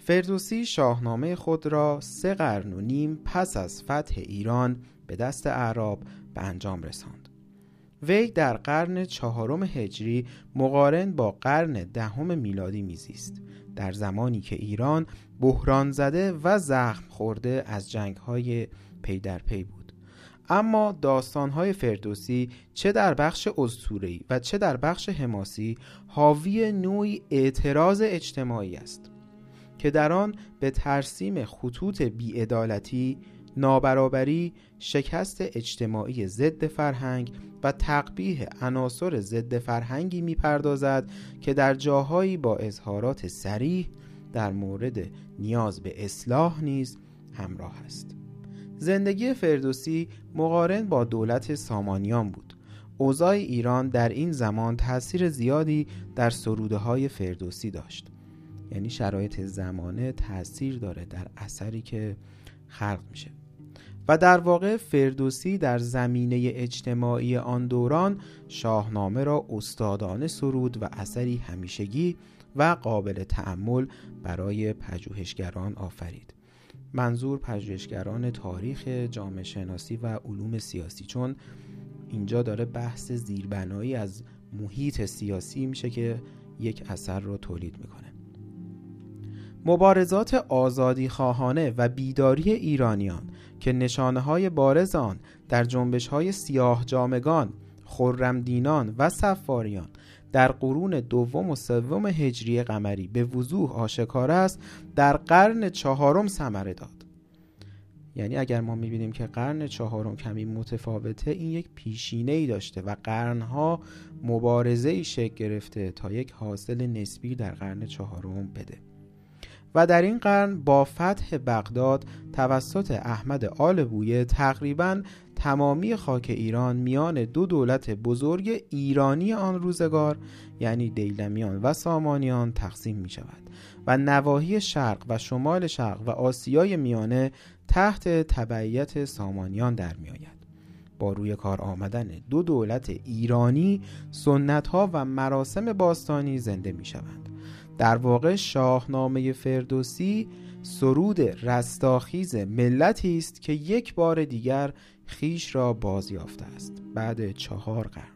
فردوسی شاهنامه خود را سه قرن و نیم پس از فتح ایران به دست اعراب به انجام رساند. وی در قرن چهارم هجری مقارن با قرن دهم میلادی میزیست. در زمانی که ایران بحران زده و زخم خورده از جنگهای پی در پی بود. اما داستانهای فردوسی چه در بخش اسطوره‌ای و چه در بخش حماسی حاوی نوعی اعتراض اجتماعی است. که در آن به ترسیم خطوط بیعدالتی، نابرابری، شکست اجتماعی ضد فرهنگ و تقبیح عناصر ضد فرهنگی می‌پردازد که در جاهایی با اظهارات سریح در مورد نیاز به اصلاح نیز همراه است. زندگی فردوسی مقارن با دولت سامانیان بود. اوضاع ایران در این زمان تاثیر زیادی در سروده های فردوسی داشت. یعنی شرایط زمانه تاثیر داره در اثری که خلق میشه. و در واقع فردوسی در زمینه اجتماعی آن دوران شاهنامه را استادانه سرود و اثری همیشگی و قابل تأمل برای پژوهشگران آفرید. منظور پژوهشگران تاریخ جامعه شناسی و علوم سیاسی چون اینجا داره بحث زیربنایی از محیط سیاسی میشه که یک اثر رو تولید می‌کنه. مبارزات آزادی خواهانه و بیداری ایرانیان که نشانه های بارز آن در جنبش های سیاه جامگان، خرمدینان و سفاریان در قرون دوم و سوم هجری قمری به وضوح آشکار است در قرن چهارم ثمره داد. یعنی اگر ما می‌بینیم که قرن چهارم کمی متفاوته این یک پیشینه ای داشته و قرنها مبارزه ای شکل گرفته تا یک حاصل نسبی در قرن چهارم بده. و در این قرن با فتح بغداد توسط احمد آل بویه تقریبا تمامی خاک ایران میان دو دولت بزرگ ایرانی آن روزگار یعنی دیلمیان و سامانیان تقسیم می شود و نواحی شرق و شمال شرق و آسیای میانه تحت تبعیت سامانیان در می آید. با روی کار آمدن دو دولت ایرانی سنت ها و مراسم باستانی زنده می شوند در واقع شاهنامه فردوسی سرود رستاخیز ملتی است که یک بار دیگر خیش را بازیافته است. بعد چهار قرن.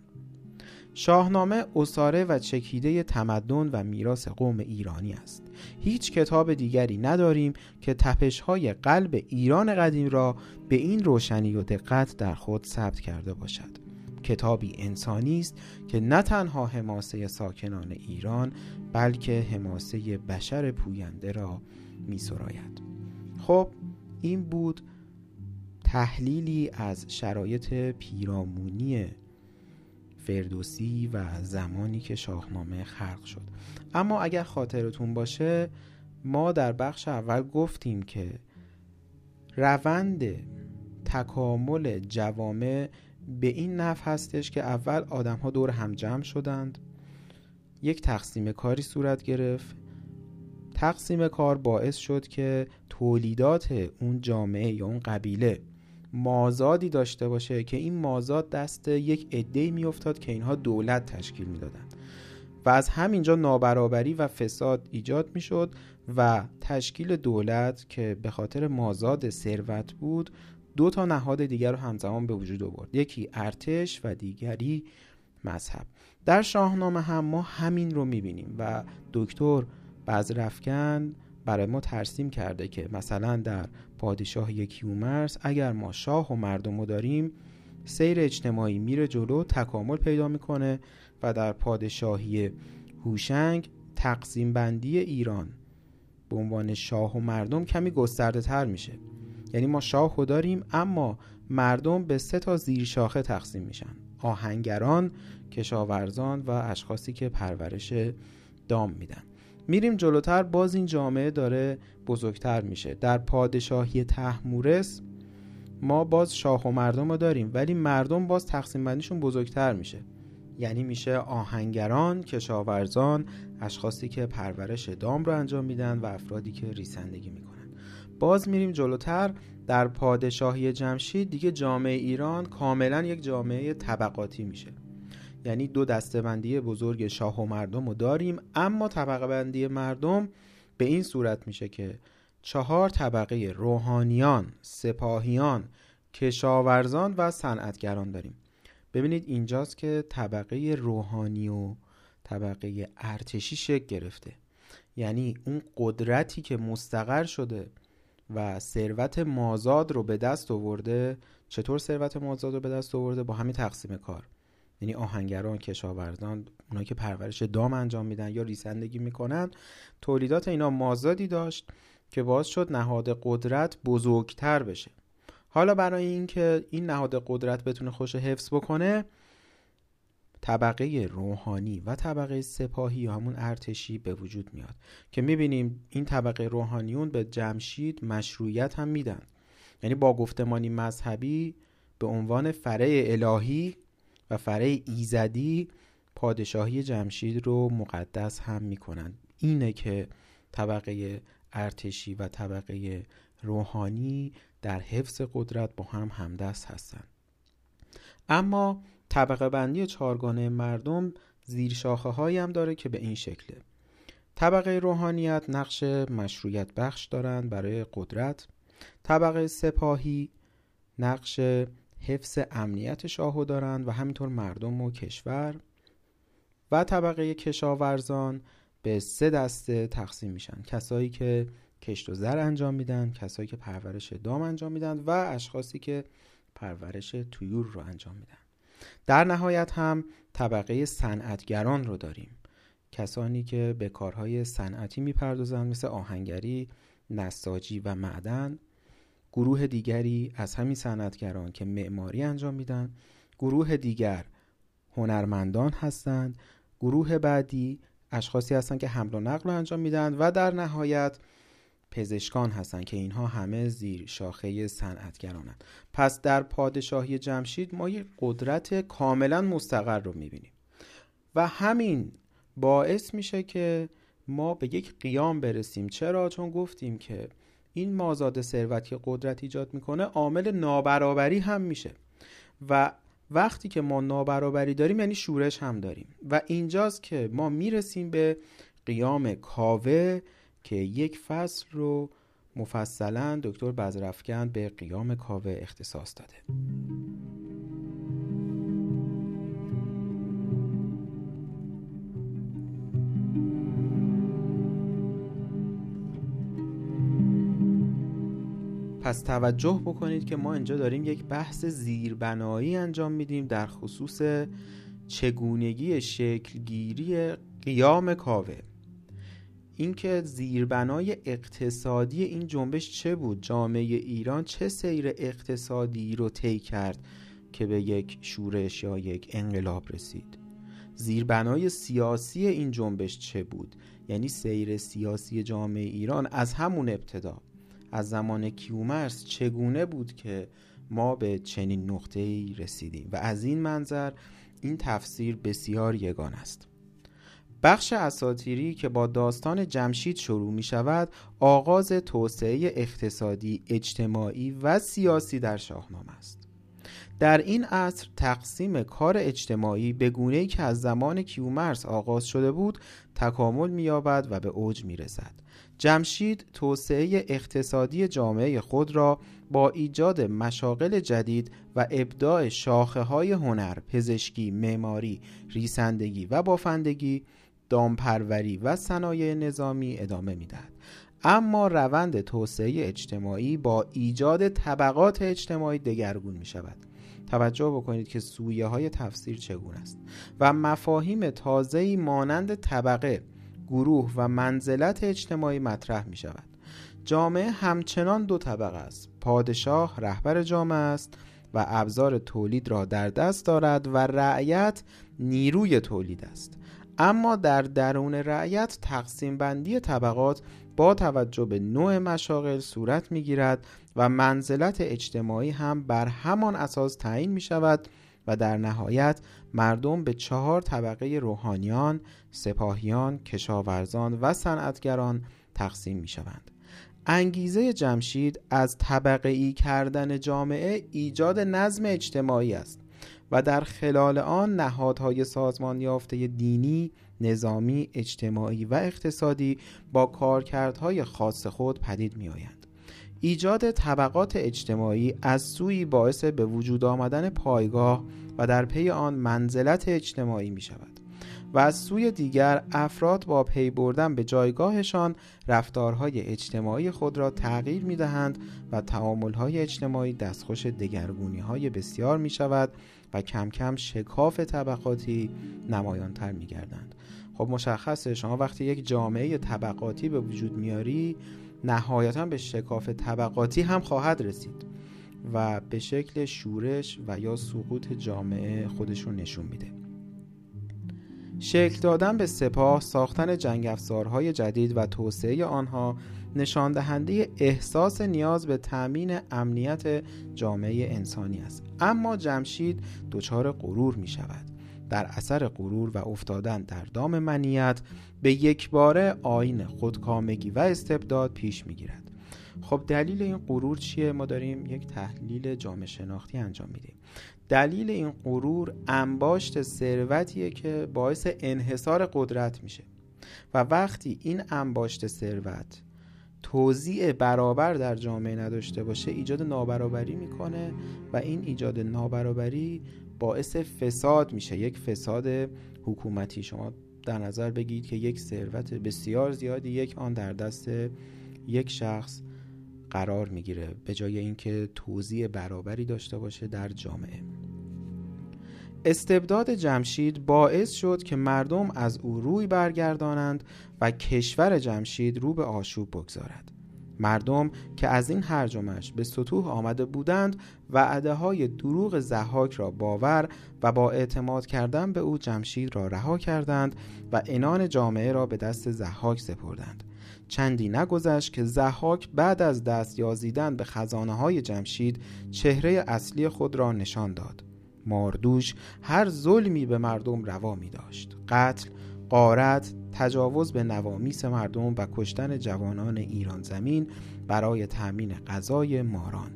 شاهنامه اساره و چکیده تمدن و میراث قوم ایرانی است. هیچ کتاب دیگری نداریم که تپش های قلب ایران قدیم را به این روشنی و دقت در خود ثبت کرده باشد. کتابی انسانی است که نه تنها حماسه ساکنان ایران بلکه حماسه بشر پوینده را می سراید. خب این بود تحلیلی از شرایط پیرامونی فردوسی و زمانی که شاهنامه خلق شد اما اگر خاطرتون باشه ما در بخش اول گفتیم که روند تکامل جوامع به این نف هستش که اول آدم ها دور هم جمع شدند. یک تقسیم کاری صورت گرفت. تقسیم کار باعث شد که تولیدات اون جامعه یا اون قبیله مازادی داشته باشه که این مازاد دست یک عده میافتاد که اینها دولت تشکیل می‌دادند. و از همینجا نابرابری و فساد ایجاد می‌شد و تشکیل دولت که به خاطر مازاد ثروت بود دو تا نهاد دیگر رو همزمان به وجود آورد. یکی ارتش و دیگری مذهب. در شاهنامه هم ما همین رو می‌بینیم و دکتر بزرفکن برای ما ترسیم کرده که مثلا در پادشاهی کیومرس اگر ما شاه و مردم رو داریم سیر اجتماعی میره جلو تکامل پیدا می‌کنه و در پادشاهی هوشنگ تقسیم بندی ایران به عنوان شاه و مردم کمی گسترده تر میشه. یعنی ما شاه رو داریم اما مردم به سه تا زیر شاخه تقسیم میشن. آهنگران، کشاورزان و اشخاصی که پرورش دام میدن. میریم جلوتر باز این جامعه داره بزرگتر میشه. در پادشاهی تحمورس ما باز شاه و مردم رو داریم ولی مردم باز تقسیم بندیشون بزرگتر میشه. یعنی میشه آهنگران، کشاورزان، اشخاصی که پرورش دام رو انجام میدن و افرادی که ریسندگی می‌کنن. باز میریم جلوتر. در پادشاهی جمشید دیگه جامعه ایران کاملا یک جامعه طبقاتی میشه. یعنی دو دسته بندی بزرگ شاه و مردم رو داریم اما طبقه بندی مردم به این صورت میشه که چهار طبقه روحانیان، سپاهیان، کشاورزان و صنعتگران داریم. ببینید اینجاست که طبقه روحانی و طبقه ارتشی شکل گرفته. یعنی اون قدرتی که مستقر شده و ثروت مازاد رو به دست آورده چطور ثروت مازاد رو به دست آورده؟ با همین تقسیم کار. یعنی آهنگران کشاورزان اونایی که پرورش دام انجام میدن یا ریسندگی می‌کنن تولیدات اینا مازادی داشت که باز شد نهاد قدرت بزرگتر بشه. حالا برای اینکه این نهاد قدرت بتونه خوش حفظ بکنه طبقه روحانی و طبقه سپاهی یا همون ارتشی به وجود میاد که می‌بینیم این طبقه روحانیون به جمشید مشروعیت هم میدن. یعنی با گفتمانی مذهبی به عنوان فرع الهی و فرع ایزدی پادشاهی جمشید رو مقدس هم می‌کنن. اینه که طبقه ارتشی و طبقه روحانی در حفظ قدرت با هم همدست هستند اما طبقه بندی چارگانه مردم زیر شاخه هایی هم داره که به این شکله. طبقه روحانیت نقش مشروعیت بخش دارند برای قدرت. طبقه سپاهی نقش حفظ امنیت شاهو دارند و همینطور مردم و کشور. و طبقه کشاورزان به سه دسته تقسیم میشن. کسایی که کشت و زر انجام میدن کسایی که پرورش دام انجام میدن و اشخاصی که پرورش تویور رو انجام میدن. در نهایت هم طبقه صنعتگران رو داریم. کسانی که به کارهای صنعتی می‌پردازند مثل آهنگری، نساجی و معدن. گروه دیگری از همین صنعتگران که معماری انجام میدن. گروه دیگر هنرمندان هستند. گروه بعدی اشخاصی هستند که حمل و نقل رو انجام میدن و در نهایت پزشکان هستند که اینها همه زیر شاخه صنعتگرانند. پس در پادشاهی جمشید ما یک قدرت کاملا مستقر رو می‌بینیم. و همین باعث میشه که ما به یک قیام برسیم. چرا؟ چون گفتیم که این مازاد ثروت که قدرت ایجاد می‌کنه عامل نابرابری هم میشه. و وقتی که ما نابرابری داریم یعنی شورش هم داریم. و اینجاست که ما می‌رسیم به قیام کاوه که یک فصل رو مفصلا دکتر بزرفکن به قیام کاوه اختصاص داده. پس توجه بکنید که ما اینجا داریم یک بحث زیربنایی انجام میدیم در خصوص چگونگی شکلگیری قیام کاوه. اینکه زیربنای اقتصادی این جنبش چه بود؟ جامعه ایران چه سیر اقتصادی رو طی کرد که به یک شورش یا یک انقلاب رسید؟ زیربنای سیاسی این جنبش چه بود؟ یعنی سیر سیاسی جامعه ایران از همون ابتدا از زمان کیومرس چگونه بود که ما به چنین نقطه ای رسیدیم؟ و از این منظر این تفسیر بسیار یگان است. بخش اساتیری که با داستان جمشید شروع می شود آغاز توسعه اقتصادی، اجتماعی و سیاسی در شاهنامه است در این عصر تقسیم کار اجتماعی به گونه‌ای که از زمان کیومرس آغاز شده بود تکامل می‌یابد و به اوج می‌رسد. جمشید توسعه اقتصادی جامعه خود را با ایجاد مشاغل جدید و ابداع شاخه های هنر، پزشکی، معماری، ریسندگی و بافندگی، دامپروری و صنایع نظامی ادامه می‌دهد. اما روند توسعه اجتماعی با ایجاد طبقات اجتماعی دگرگون می شود. توجه بکنید که سویه های تفسیر چگونه است و مفاهیم تازه‌ای مانند طبقه گروه و منزلت اجتماعی مطرح می شود جامعه همچنان دو طبقه است پادشاه رهبر جامعه است و ابزار تولید را در دست دارد و رعیت نیروی تولید است اما در درون رعیت تقسیم بندی طبقات با توجه به نوع مشاغل صورت می گیرد و منزلت اجتماعی هم بر همان اساس تعیین می شود و در نهایت مردم به چهار طبقه روحانیان، سپاهیان، کشاورزان و صنعتگران تقسیم می شوند. انگیزه جمشید از طبقه ای کردن جامعه ایجاد نظم اجتماعی است و در خلال آن نهادهای سازمان یافته دینی، نظامی، اجتماعی و اقتصادی با کارکردهای خاص خود پدید می آیند. ایجاد طبقات اجتماعی از سوی باعث به وجود آمدن پایگاه و در پی آن منزلت اجتماعی می شود و از سوی دیگر افراد با پی بردن به جایگاهشان رفتارهای اجتماعی خود را تغییر می دهند و تعاملهای اجتماعی دستخوش دگرگونی های بسیار می شود و کم کم شکاف طبقاتی نمایانتر می گردند خب مشخصه شما وقتی یک جامعه طبقاتی به وجود میاری نهایتا به شکاف طبقاتی هم خواهد رسید و به شکل شورش و یا سقوط جامعه خودشون نشون میده. شکل دادن به سپاه ساختن جنگ افزارهای جدید و توسعه آنها نشان دهنده احساس نیاز به تأمین امنیت جامعه انسانی است. اما جمشید دچار غرور می شود در اثر غرور و افتادن در دام منیت به یک باره آین خودکامگی و استبداد پیش می گیرد خب دلیل این غرور چیه؟ ما داریم یک تحلیل جامعه شناختی انجام میدیم. دلیل این غرور انباشت ثروتیه که باعث انحصار قدرت میشه. و وقتی این انباشت ثروت توزیع برابر در جامعه نداشته باشه ایجاد نابرابری می‌کنه و این ایجاد نابرابری باعث فساد میشه. یک فساد حکومتی. شما در نظر بگیرید که یک ثروت بسیار زیادی یک آن در دست یک شخص قرار می‌گیره به جای اینکه توزیع برابری داشته باشه در جامعه. استبداد جمشید باعث شد که مردم از او روی برگردانند و کشور جمشید رو به آشوب بگذارد. مردم که از این هرجمش به سطوح آمده بودند وعده های دروغ زحاک را باور و با اعتماد کردن به او جمشید را رها کردند و انان جامعه را به دست زحاک سپردند. چندی نگذشت که زحاک بعد از دست یازیدن به خزانه های جمشید چهره اصلی خود را نشان داد. ماردوش هر ظلمی به مردم روا می داشت. قتل، قارت، تجاوز به نوامیس مردم و کشتن جوانان ایران زمین برای تأمین غذای ماران.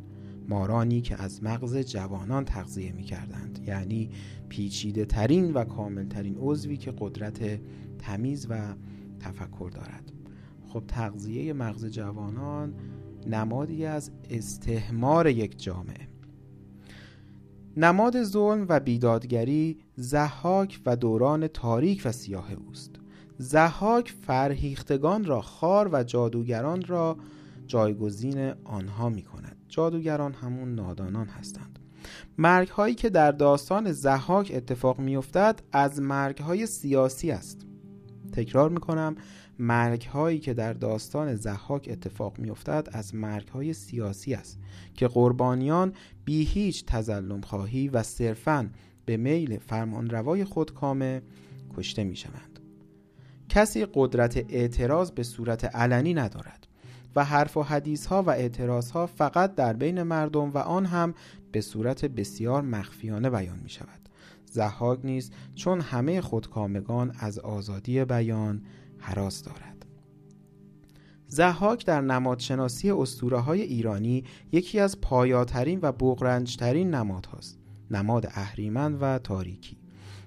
مارانی که از مغز جوانان تغذیه می کردند. یعنی پیچیده ترین و کامل ترین عضوی که قدرت تمیز و تفکر دارد. خب تغذیه مغز جوانان نمادی از استهمار یک جامعه. نماد ظلم و بیدادگری زحاک و دوران تاریک و سیاه اوست. زحاک فرهیختگان را خار و جادوگران را جایگزین آنها می کند جادوگران همون نادانان هستند. مرگ هایی که در داستان زحاک اتفاق می افتد از مرگ های سیاسی است. تکرار می کنم مرگ هایی که در داستان زحاک اتفاق می افتد از مرگ های سیاسی است که قربانیان بی هیچ تظلم خواهی و صرفاً به میل فرمانروای خود کامه کشته می شوند کسی قدرت اعتراض به صورت علنی ندارد و حرف و حدیث ها و اعتراض ها فقط در بین مردم و آن هم به صورت بسیار مخفیانه بیان می شود زحاک نیز چون همه خودکامگان از آزادی بیان حراس دارد. زحاک در نمادشناسی اسطوره های ایرانی یکی از پایاترین و بغرنجترین نماد هاست نماد اهریمن و تاریکی.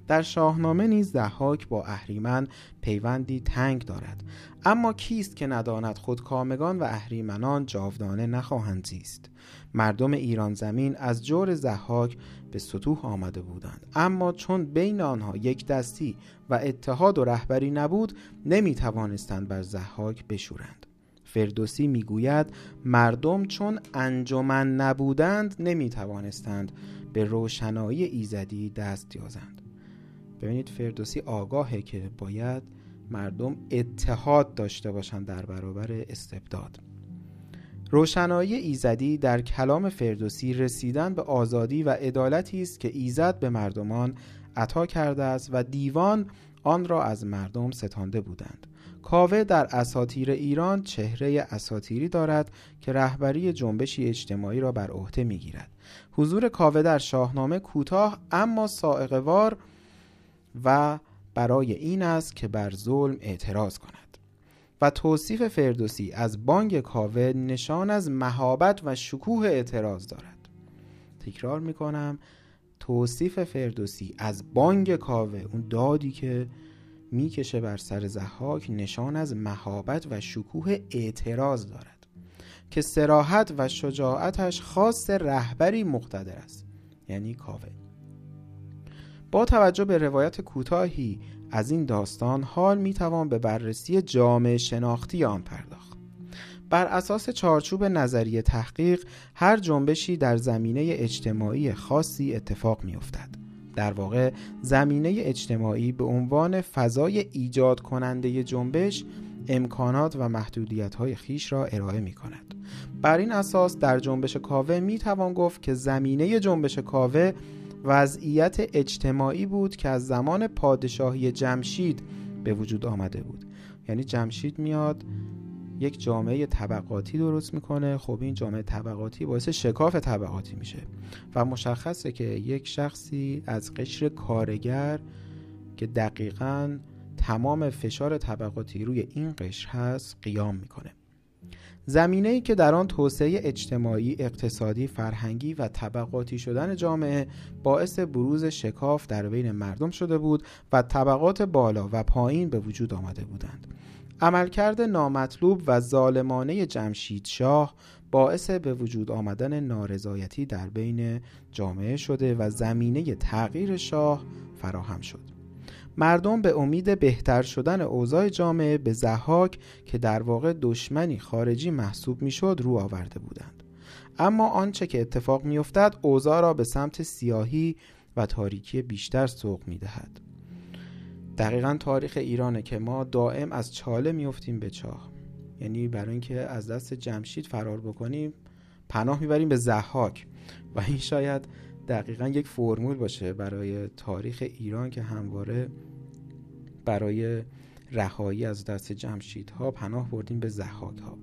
در شاهنامه نیز ضحاک با اهریمن پیوندی تنگ دارد اما کیست که نداند خودکامگان و اهریمنان جاودانه نخواهند زیست؟ مردم ایران زمین از جور زحاک به سطوح آمده بودند. اما چون بین آنها یک دستی و اتحاد و رهبری نبود نمی توانستند بر زحاک بشورند. فردوسی می‌گوید مردم چون انجمن نبودند نمی توانستند به روشنایی ایزدی دست یازند. ببینید فردوسی آگاهه که باید مردم اتحاد داشته باشند در برابر استبداد. روشنایی ایزدی در کلام فردوسی رسیدن به آزادی و عدالتی است که ایزد به مردمان عطا کرده است و دیوان آن را از مردم ستانده بودند. کاوه در اساتیر ایران چهره اساتیری دارد که رهبری جنبشی اجتماعی را بر عهده می‌گیرد. حضور کاوه در شاهنامه کوتاه اما سائقوار و برای این است که بر ظلم اعتراض کند. و توصیف فردوسی از بانگ کاوه نشان از مهابت و شکوه اعتراض دارد. تکرار می‌کنم توصیف فردوسی از بانگ کاوه اون دادی که می‌کشه بر سر زحاک نشان از مهابت و شکوه اعتراض دارد که سراحت و شجاعتش خاص رهبری مقتدر است یعنی کاوه. با توجه به روایت کوتاهی از این داستان حال می توان به بررسی جامعه شناختی آن پرداخت بر اساس چارچوب نظریه تحقیق هر جنبشی در زمینه اجتماعی خاصی اتفاق می افتد. در واقع زمینه اجتماعی به عنوان فضای ایجاد کننده جنبش امکانات و محدودیت های خیش را ارائه می کند. بر این اساس در جنبش کاوه می توان گفت که زمینه جنبش کاوه وضعیت اجتماعی بود که از زمان پادشاهی جمشید به وجود آمده بود. یعنی جمشید میاد یک جامعه طبقاتی درست می‌کنه. خب این جامعه طبقاتی باعث شکاف طبقاتی میشه و مشخصه که یک شخصی از قشر کارگر که دقیقا تمام فشار طبقاتی روی این قشر هست قیام می‌کنه. زمینه ای که در آن توسعه اجتماعی، اقتصادی، فرهنگی و طبقاتی شدن جامعه باعث بروز شکاف در بین مردم شده بود و طبقات بالا و پایین به وجود آمده بودند. عملکرد نامطلوب و ظالمانه جمشید شاه باعث به وجود آمدن نارضایتی در بین جامعه شده و زمینه تغییر شاه فراهم شد. مردم به امید بهتر شدن اوضاع جامعه به زحاک که در واقع دشمنی خارجی محسوب می‌شد رو آورده بودند. اما آنچه که اتفاق میافتد اوضاع را به سمت سیاهی و تاریکی بیشتر سوق می‌دهد. دقیقا تاریخ ایرانه که ما دائم از چاله میفتیم به چاه. یعنی برای اینکه از دست جمشید فرار بکنیم پناه می‌بریم به زحاک و این شاید دقیقا یک فرمول باشه برای تاریخ ایران که همواره برای رهایی از دست جمشیدها پناه بردیم به زحاک ها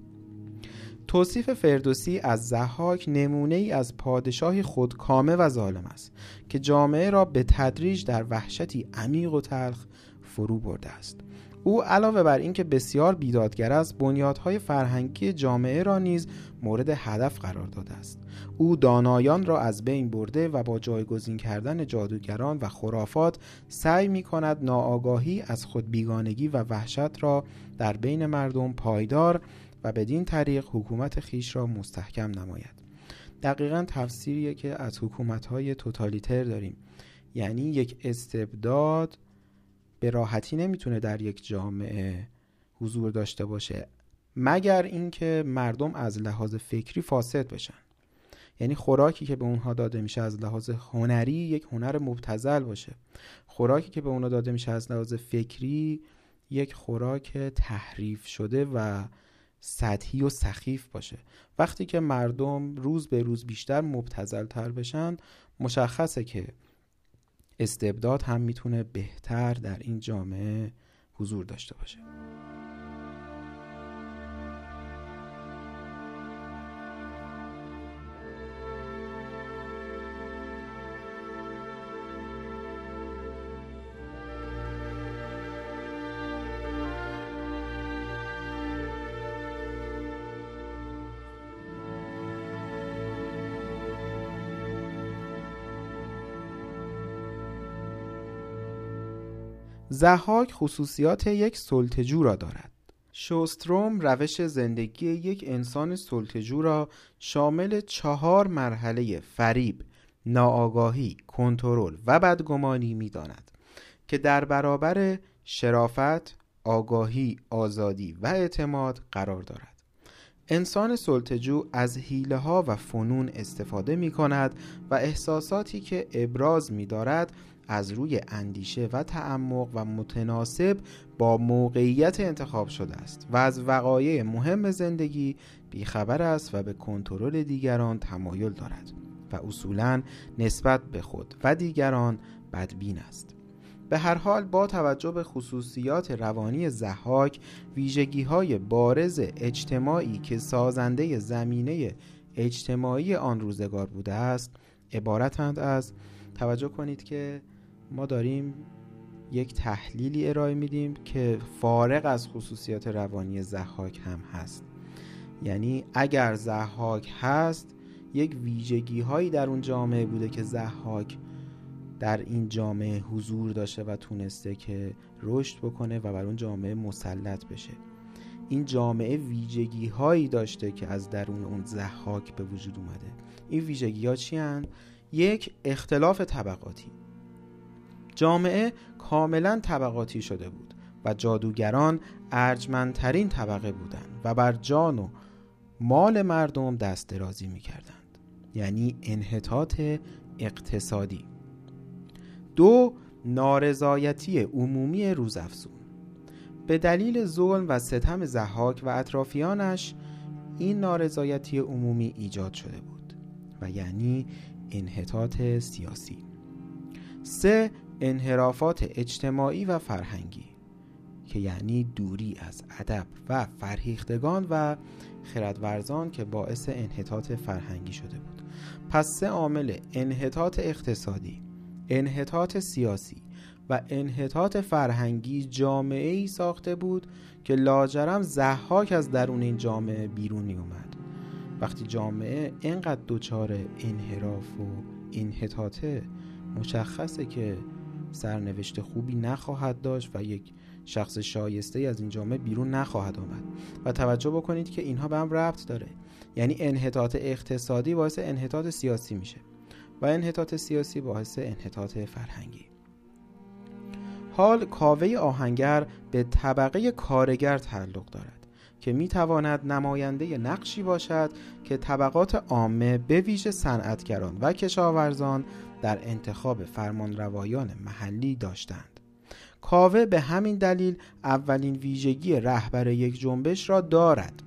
توصیف فردوسی از زحاک نمونه ای از پادشاهی خودکامه و ظالم است که جامعه را به تدریج در وحشتی عمیق و تلخ فرو برده است. او علاوه بر اینکه بسیار بیدادگر است بنیادهای فرهنگی جامعه را نیز مورد هدف قرار داده است. او دانایان را از بین برده و با جایگزین کردن جادوگران و خرافات سعی می کند ناآگاهی از خود بیگانگی و وحشت را در بین مردم پایدار و بدین طریق حکومت خیش را مستحکم نماید. دقیقا تفسیریه که از حکومت های توتالیتر داریم. یعنی یک استبداد به راحتی نمی‌تونه در یک جامعه حضور داشته باشه مگر اینکه مردم از لحاظ فکری فاسد بشن. یعنی خوراکی که به اونها داده میشه از لحاظ هنری یک هنر مبتزل باشه. خوراکی که به اونها داده میشه از لحاظ فکری یک خوراک تحریف شده و سطحی و سخیف باشه. وقتی که مردم روز به روز بیشتر مبتزل تر بشن مشخصه که استبداد هم می‌تونه بهتر در این جامعه حضور داشته باشه. زحاک خصوصیات یک سلطجو را دارد شوستروم روش زندگی یک انسان سلطجو را شامل چهار مرحله فریب، ناآگاهی، کنترل و بدگمانی می داند که در برابر شرافت، آگاهی، آزادی و اعتماد قرار دارد. انسان سلطجو از حیله ها و فنون استفاده می کند و احساساتی که ابراز می دارد از روی اندیشه و تعمق و متناسب با موقعیت انتخاب شده است و از وقایع مهم زندگی بیخبر است و به کنترل دیگران تمایل دارد و اصولا نسبت به خود و دیگران بدبین است. به هر حال با توجه به خصوصیات روانی زحاک ویژگی های بارز اجتماعی که سازنده زمینه اجتماعی آن روزگار بوده است عبارتند از توجه کنید که ما داریم یک تحلیلی ارائه میدیم که فارغ از خصوصیات روانی زحاک هم هست. یعنی اگر زحاک هست یک ویژگی هایی در اون جامعه بوده که زحاک در این جامعه حضور داشته و تونسته که رشد بکنه و بر اون جامعه مسلط بشه. این جامعه ویژگی هایی داشته که از درون اون زحاک به وجود اومده. این ویژگی ها چی هن؟ یک اختلاف طبقاتی. جامعه کاملا طبقاتی شده بود و جادوگران ارجمندترین طبقه بودند و بر جان و مال مردم دست درازی می کردند یعنی انحطاط اقتصادی. دو نارضایتی عمومی روزافزون. به دلیل ظلم و ستم زحاک و اطرافیانش این نارضایتی عمومی ایجاد شده بود و یعنی انحطاط سیاسی. سه انحرافات اجتماعی و فرهنگی که یعنی دوری از ادب و فرهیختگان و خردورزان که باعث انحطاط فرهنگی شده بود. پس سه عامل انحطاط اقتصادی انحطاط سیاسی و انحطاط فرهنگی جامعه ای ساخته بود که لاجرم زحاک از درون این جامعه بیرون می اومد وقتی جامعه اینقدر دچار انحراف و انحطاطه مشخصه که سرنوشت خوبی نخواهد داشت و یک شخص شایسته از این جامعه بیرون نخواهد آمد. و توجه بکنید که اینها به هم ربط داره. یعنی انحطاط اقتصادی باعث انحطاط سیاسی میشه. و انحطاط سیاسی باعث انحطاط فرهنگی. حال کاوه آهنگر به طبقه کارگر تعلق دارد که می تواند نماینده نقشی باشد که طبقات عامه به ویژه صنعتگران و کشاورزان در انتخاب فرمانروایان محلی داشتند. کاوه به همین دلیل اولین ویژگی رهبر یک جنبش را دارد.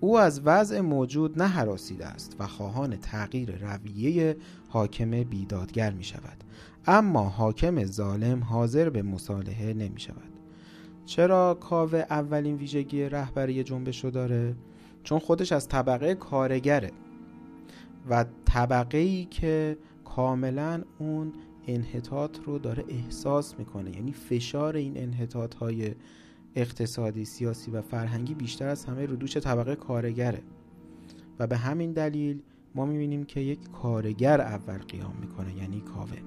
او از وضع موجود نه حراسیده است و خواهان تغییر رویه حاکم بیدادگر می شود. اما حاکم ظالم حاضر به مصالحه نمی شود. چرا کاوه اولین ویژگی رهبری جنبش رو داره؟ چون خودش از طبقه کارگره و طبقه ای که کاملا اون انحطاط رو داره احساس می‌کنه. یعنی فشار این انحطاط های اقتصادی سیاسی و فرهنگی بیشتر از همه رو دوش طبقه کارگره. و به همین دلیل ما می‌بینیم که یک کارگر اول قیام می‌کنه یعنی کاوه.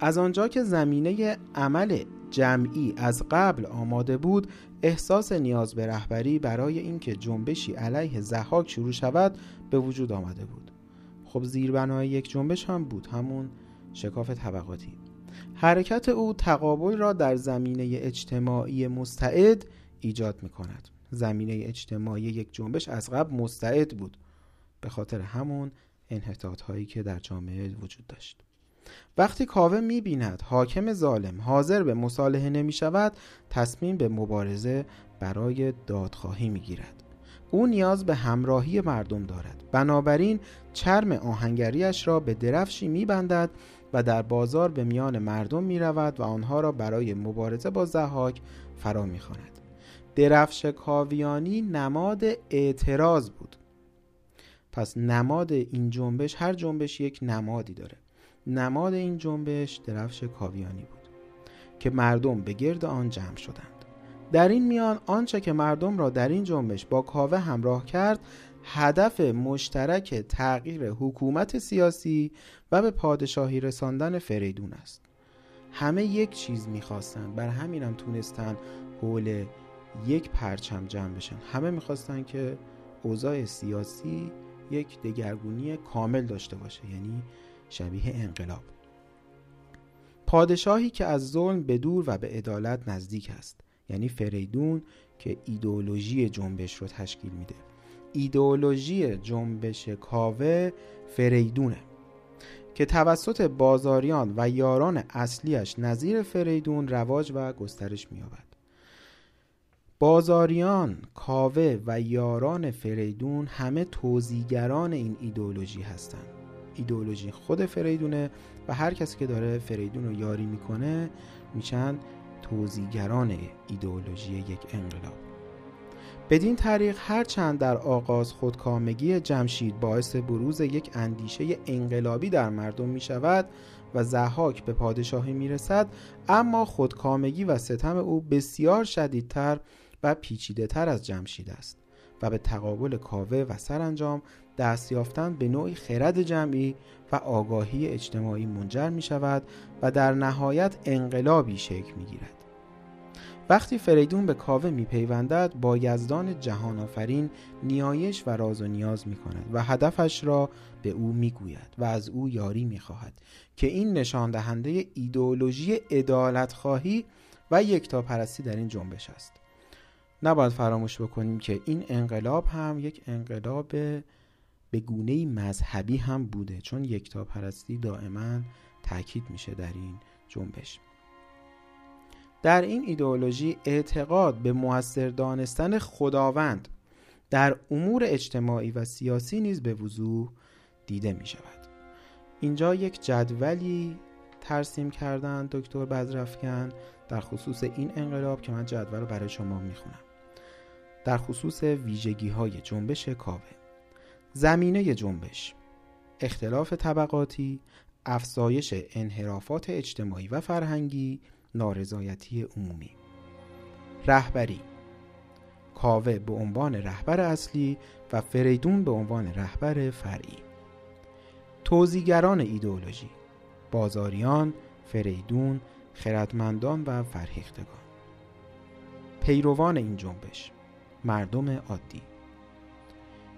از آنجا که زمینه عمل جمعی از قبل آماده بود احساس نیاز به رهبری برای اینکه جنبشی علیه زحاک شروع شود به وجود آمده بود. خب زیربنای یک جنبش هم بود همون شکاف طبقاتی. حرکت او تقابل را در زمینه اجتماعی مستعد ایجاد می کند زمینه اجتماعی یک جنبش از قبل مستعد بود به خاطر همون انحطاط هایی که در جامعه وجود داشت. وقتی کاوه می بیند حاکم ظالم حاضر به مصالحه نمی شود تصمیم به مبارزه برای دادخواهی می گیرد او نیاز به همراهی مردم دارد. بنابراین چرم آهنگریش را به درفشی می بندد و در بازار به میان مردم می رود و آنها را برای مبارزه با زحاک فرا می خواند. درفش کاویانی نماد اعتراض بود. پس نماد این جنبش هر جنبش یک نمادی داره. نماد این جنبش درفش کاویانی بود که مردم به گرد آن جمع شدند. در این میان آنچه که مردم را در این جنبش با کاوه همراه کرد هدف مشترک تغییر حکومت سیاسی و به پادشاهی رساندن فریدون است. همه یک چیز می‌خواستند. بر همین هم تونستن حول یک پرچم جمع بشن. همه می‌خواستن که اوضاع سیاسی یک دگرگونی کامل داشته باشه یعنی شبیه انقلاب. پادشاهی که از ظلم به دور و به عدالت نزدیک است. یعنی فریدون که ایدئولوژی جنبش رو تشکیل میده ایدئولوژی جنبش کاوه فریدونه که توسط بازاریان و یاران اصلیش نظیر فریدون رواج و گسترش می‌یابد. بازاریان، کاوه و یاران فریدون همه توزیگران این ایدئولوژی هستند. ایدئولوژی خود فریدونه و هر کسی که داره فریدون رو یاری می‌کنه میشن توزیگران ایدئولوژی یک انقلاب. بدین طریق هرچند در آغاز خودکامگی جمشید باعث بروز یک اندیشه انقلابی در مردم می شود و زحاک به پادشاهی می رسد اما خودکامگی و ستم او بسیار شدیدتر و پیچیده تر از جمشید است و به تقابل کاوه و سرانجام دست یافتن به نوعی خرد جمعی و آگاهی اجتماعی منجر می شود و در نهایت انقلابی شکل می گیرد. وقتی فریدون به کاوه میپیوندد با یزدان جهان آفرین نیایش و راز و نیاز می کند و هدفش را به او می‌گوید و از او یاری می‌خواهد که این نشان دهنده ایدئولوژی عدالت خواهی و یکتاپرستی در این جنبش است نباید فراموش بکنیم که این انقلاب هم یک انقلاب به گونه مذهبی هم بوده چون یکتاپرستی دائما تاکید میشه در این جنبش. در این ایدئولوژی اعتقاد به موثر دانستن خداوند در امور اجتماعی و سیاسی نیز به وضوح دیده می شود اینجا یک جدولی ترسیم کردن دکتر بزرفکن در خصوص این انقلاب که من جدول رو برای شما می‌خونم. در خصوص ویژگی های جنبش کاوه. زمینه جنبش اختلاف طبقاتی افزایش انحرافات اجتماعی و فرهنگی نارضایتی عمومی. رهبری کاوه به عنوان رهبر اصلی و فریدون به عنوان رهبر فرعی. توزیگران ایدئولوژی بازاریان، فریدون، خردمندان و فرهیختگان. پیروان این جنبش مردم عادی.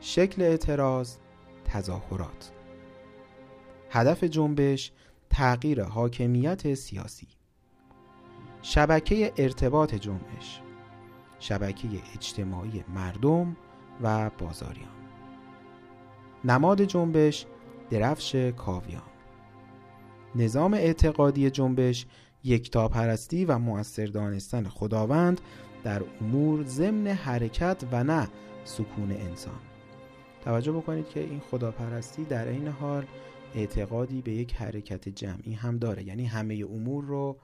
شکل اعتراض تظاهرات. هدف جنبش تغییر حاکمیت سیاسی. شبکه ارتباط جنبش شبکه اجتماعی مردم و بازاریان. نماد جنبش درفش کاویان. نظام اعتقادی جنبش یکتاپرستی و مؤثر دانستن خداوند در امور ضمن حرکت و نه سکون انسان. توجه بکنید که این خداپرستی در این حال اعتقادی به یک حرکت جمعی هم داره. یعنی همه امور رو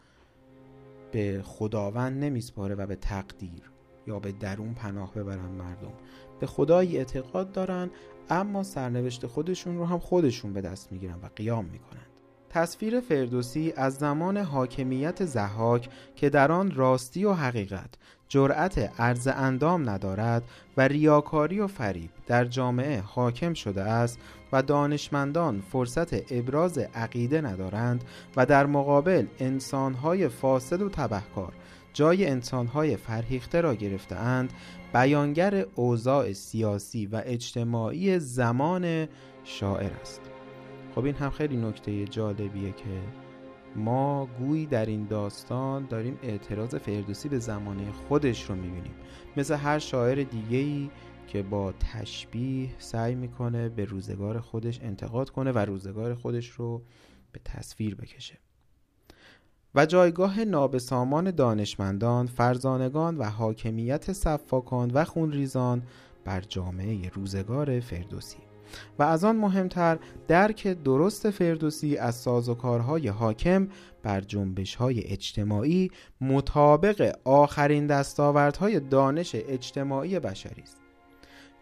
به خداوند نمیسپاره و به تقدیر یا به درون پناه ببرن مردم. به خدایی اعتقاد دارن اما سرنوشت خودشون رو هم خودشون به دست می‌گیرن و قیام می‌کنند تصویر فردوسی از زمان حاکمیت زحاک که در آن راستی و حقیقت جرأت عرض اندام ندارد و ریاکاری و فریب در جامعه حاکم شده است و دانشمندان فرصت ابراز عقیده ندارند و در مقابل انسانهای فاسد و تبهکار جای انسانهای فرهیخته را گرفتهاند بیانگر اوضاع سیاسی و اجتماعی زمان شاعر است. خب این هم خیلی نکته جالبیه که ما گویی در این داستان داریم اعتراض فردوسی به زمانه خودش رو می‌بینیم. مثل هر شاعر دیگهی که با تشبیه سعی می‌کنه به روزگار خودش انتقاد کنه و روزگار خودش رو به تصویر بکشه. و جایگاه نابسامان دانشمندان، فرزانگان و حاکمیت صفاکان و خونریزان بر جامعه روزگار فردوسی. و از آن مهمتر درک درست فردوسی از سازوکارهای حاکم بر جنبشهای اجتماعی مطابق آخرین دستاوردهای دانش اجتماعی بشری است.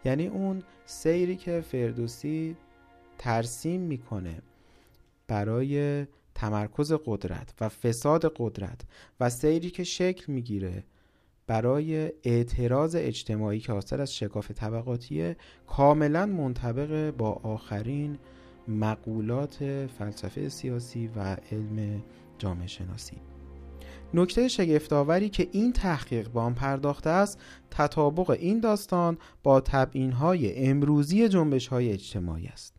یعنی اون سیری که فردوسی ترسیم می‌کنه برای تمرکز قدرت و فساد قدرت و سیری که شکل می‌گیره برای اعتراض اجتماعی که حاصل از شکاف طبقاتیه کاملا منطبق با آخرین مقولات فلسفه سیاسی و علم جامعه شناسی. نکته شگفتآوری که این تحقیق با آن پرداخته است تطابق این داستان با های امروزی جنبش های اجتماعی است.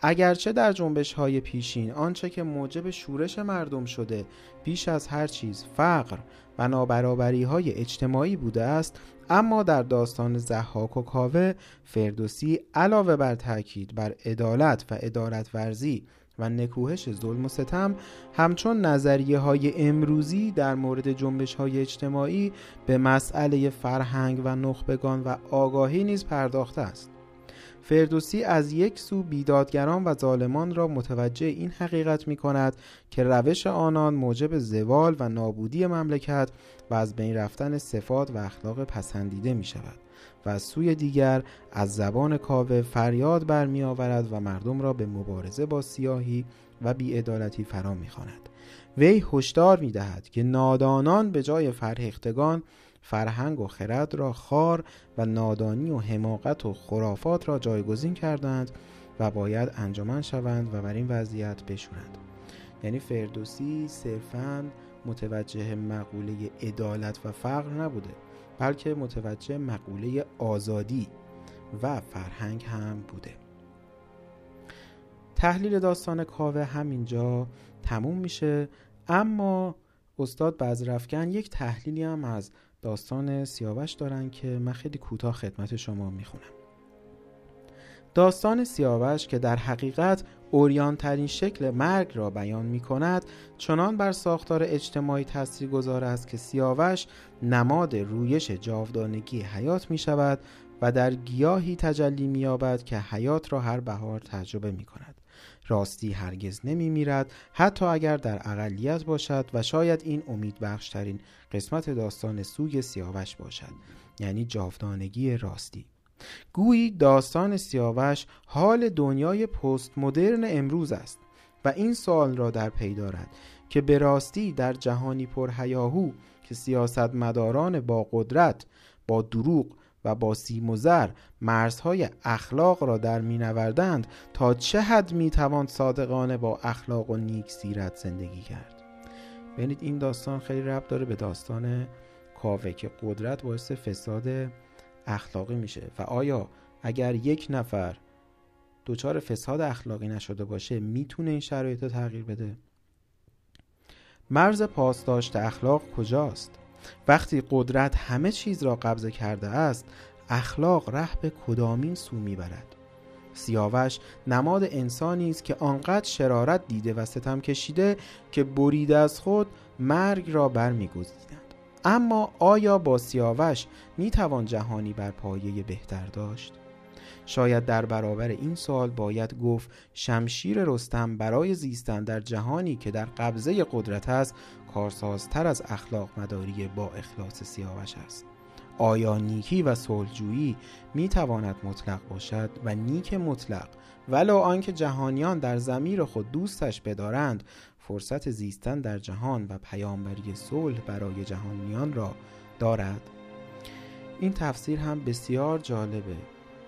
اگرچه در جنبش های پیشین آنچه که موجب شورش مردم شده بیش از هر چیز فقر و نابرابری های اجتماعی بوده است اما در داستان زحاک و کاوه فردوسی علاوه بر تاکید بر عدالت و ادارت ورزی و نکوهش ظلم و ستم همچون نظریه های امروزی در مورد جنبش های اجتماعی به مسئله فرهنگ و نخبگان و آگاهی نیز پرداخته است. فردوسی از یک سو بیدادگران و ظالمان را متوجه این حقیقت می کند که روش آنان موجب زوال و نابودی مملکت و از بین رفتن صفات و اخلاق پسندیده می شود و از سوی دیگر از زبان کاوه فریاد برمی آورد و مردم را به مبارزه با سیاهی و بیعدالتی فرا می خاند. وی هشدار می دهد که نادانان به جای فرهیختگان فرهنگ و خرد را خار و نادانی و حماقت و خرافات را جایگزین کردند و باید انجمن شوند و بر این وضعیت بشورند. یعنی فردوسی صرفا متوجه مقوله عدالت و فقر نبوده بلکه متوجه مقوله آزادی و فرهنگ هم بوده. تحلیل داستان کاوه همینجا تموم میشه اما استاد بزرفکن یک تحلیلی هم از داستان سیاوش دارن که من خیلی کوتاه خدمت شما می‌خونم. داستان سیاوش که در حقیقت اوریانترین شکل مرگ را بیان می کند چنان بر ساختار اجتماعی تاثیر گذار است که سیاوش نماد رویش جاودانگی حیات می شود و در گیاهی تجلی می یابد که حیات را هر بهار تجربه می کند راستی هرگز نمی میرد حتی اگر در اقلیت باشد و شاید این امید بخشترین قسمت داستان سوگ سیاوش باشد یعنی جاودانگی راستی. گویی داستان سیاوش حال دنیای پست مدرن امروز است و این سوال را در پی دارد که به راستی در جهانی پر هیاهو که سیاستمداران با قدرت با دروغ و با سیم و زر مرزهای اخلاق را در مینوردند تا چه حد می‌توان صادقانه با اخلاق و نیک سیرت زندگی کرد. ببینید این داستان خیلی ربط داره به داستان کاوه که قدرت باعث فساد اخلاقی میشه. و آیا اگر یک نفر دچار فساد اخلاقی نشده باشه می‌تونه این شرایط رو تغییر بده؟ مرز پاسداشت اخلاق کجاست؟ وقتی قدرت همه چیز را قبضه کرده است اخلاق ره به کدامین سو می‌برد. سیاوش نماد انسانی است که آنقدر شرارت دیده و ستم کشیده که بریده از خود مرگ را برمیگزیدند. اما آیا با سیاوش می‌توان جهانی بر پایه بهتر داشت؟ شاید در برابر این سوال باید گفت شمشیر رستم برای زیستن در جهانی که در قبضه قدرت است کارسازتر از اخلاق مداری با اخلاص سیاوش است. آیا نیکی و صلحجویی می تواند مطلق باشد؟ و نیک مطلق ولو آنکه جهانیان در زمیر خود دوستش بدارند فرصت زیستن در جهان و پیامبری صلح برای جهانیان را دارد؟ این تفسیر هم بسیار جالبه.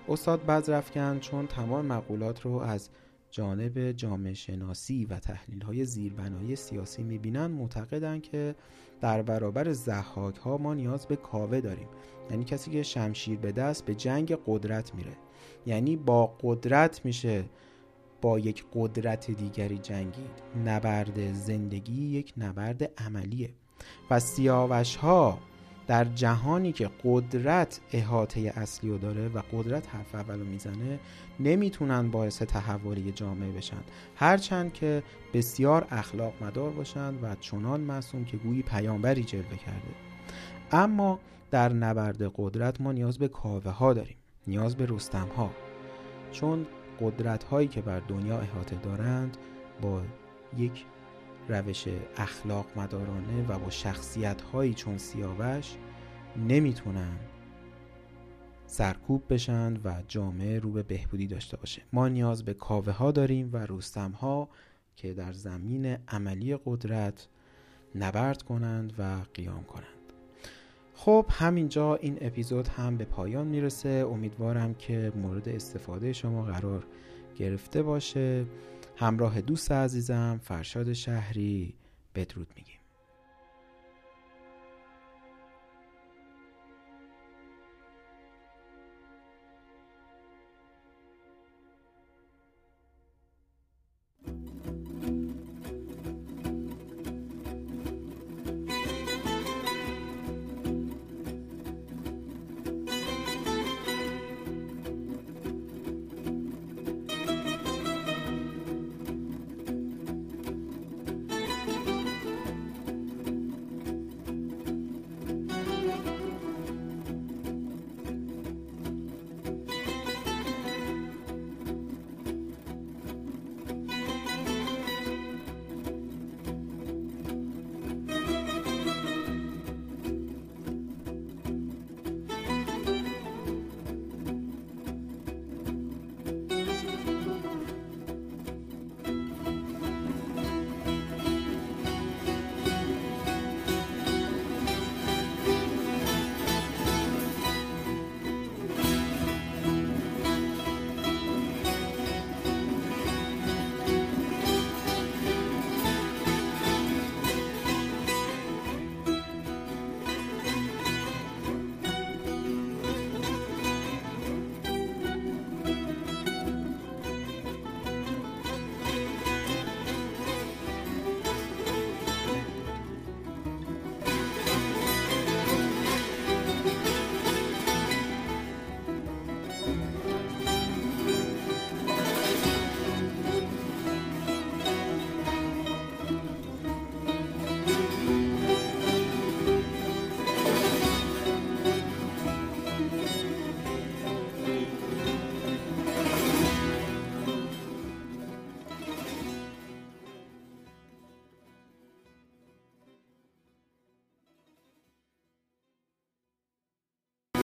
استاد بزرفکن چون تمام مقولات رو از جانب جامعه شناسی و تحلیل های زیربنایی سیاسی می‌بینن معتقدن که در برابر زحاک ها ما نیاز به کاوه داریم. یعنی کسی که شمشیر به دست به جنگ قدرت میره. یعنی با قدرت میشه با یک قدرت دیگری جنگید. نبرد زندگی یک نبرد عملیه. و سیاوش ها در جهانی که قدرت احاطه اصلی رو داره و قدرت حرف اولو می‌زنه نمی‌تونن باعث تحول جامعه بشن. هرچند که بسیار اخلاق مدار باشن و چنان معصوم که گویی پیامبری جلوه کرده. اما در نبرد قدرت ما نیاز به کاوه ها داریم نیاز به رستم ها چون قدرت هایی که بر دنیا احاطه دارند با یک روش اخلاق مدارانه و با شخصیت هایی چون سیاوش نمی‌تونن سرکوب بشن و جامعه رو به بهبودی داشته باشه. ما نیاز به کاوه ها داریم و رستم ها که در زمین عملی قدرت نبرد کنند و قیام کنند. خب همینجا این اپیزود هم به پایان می‌رسه. امیدوارم که مورد استفاده شما قرار گرفته باشه. همراه دوست عزیزم فرشاد شهری بدرود میگیم.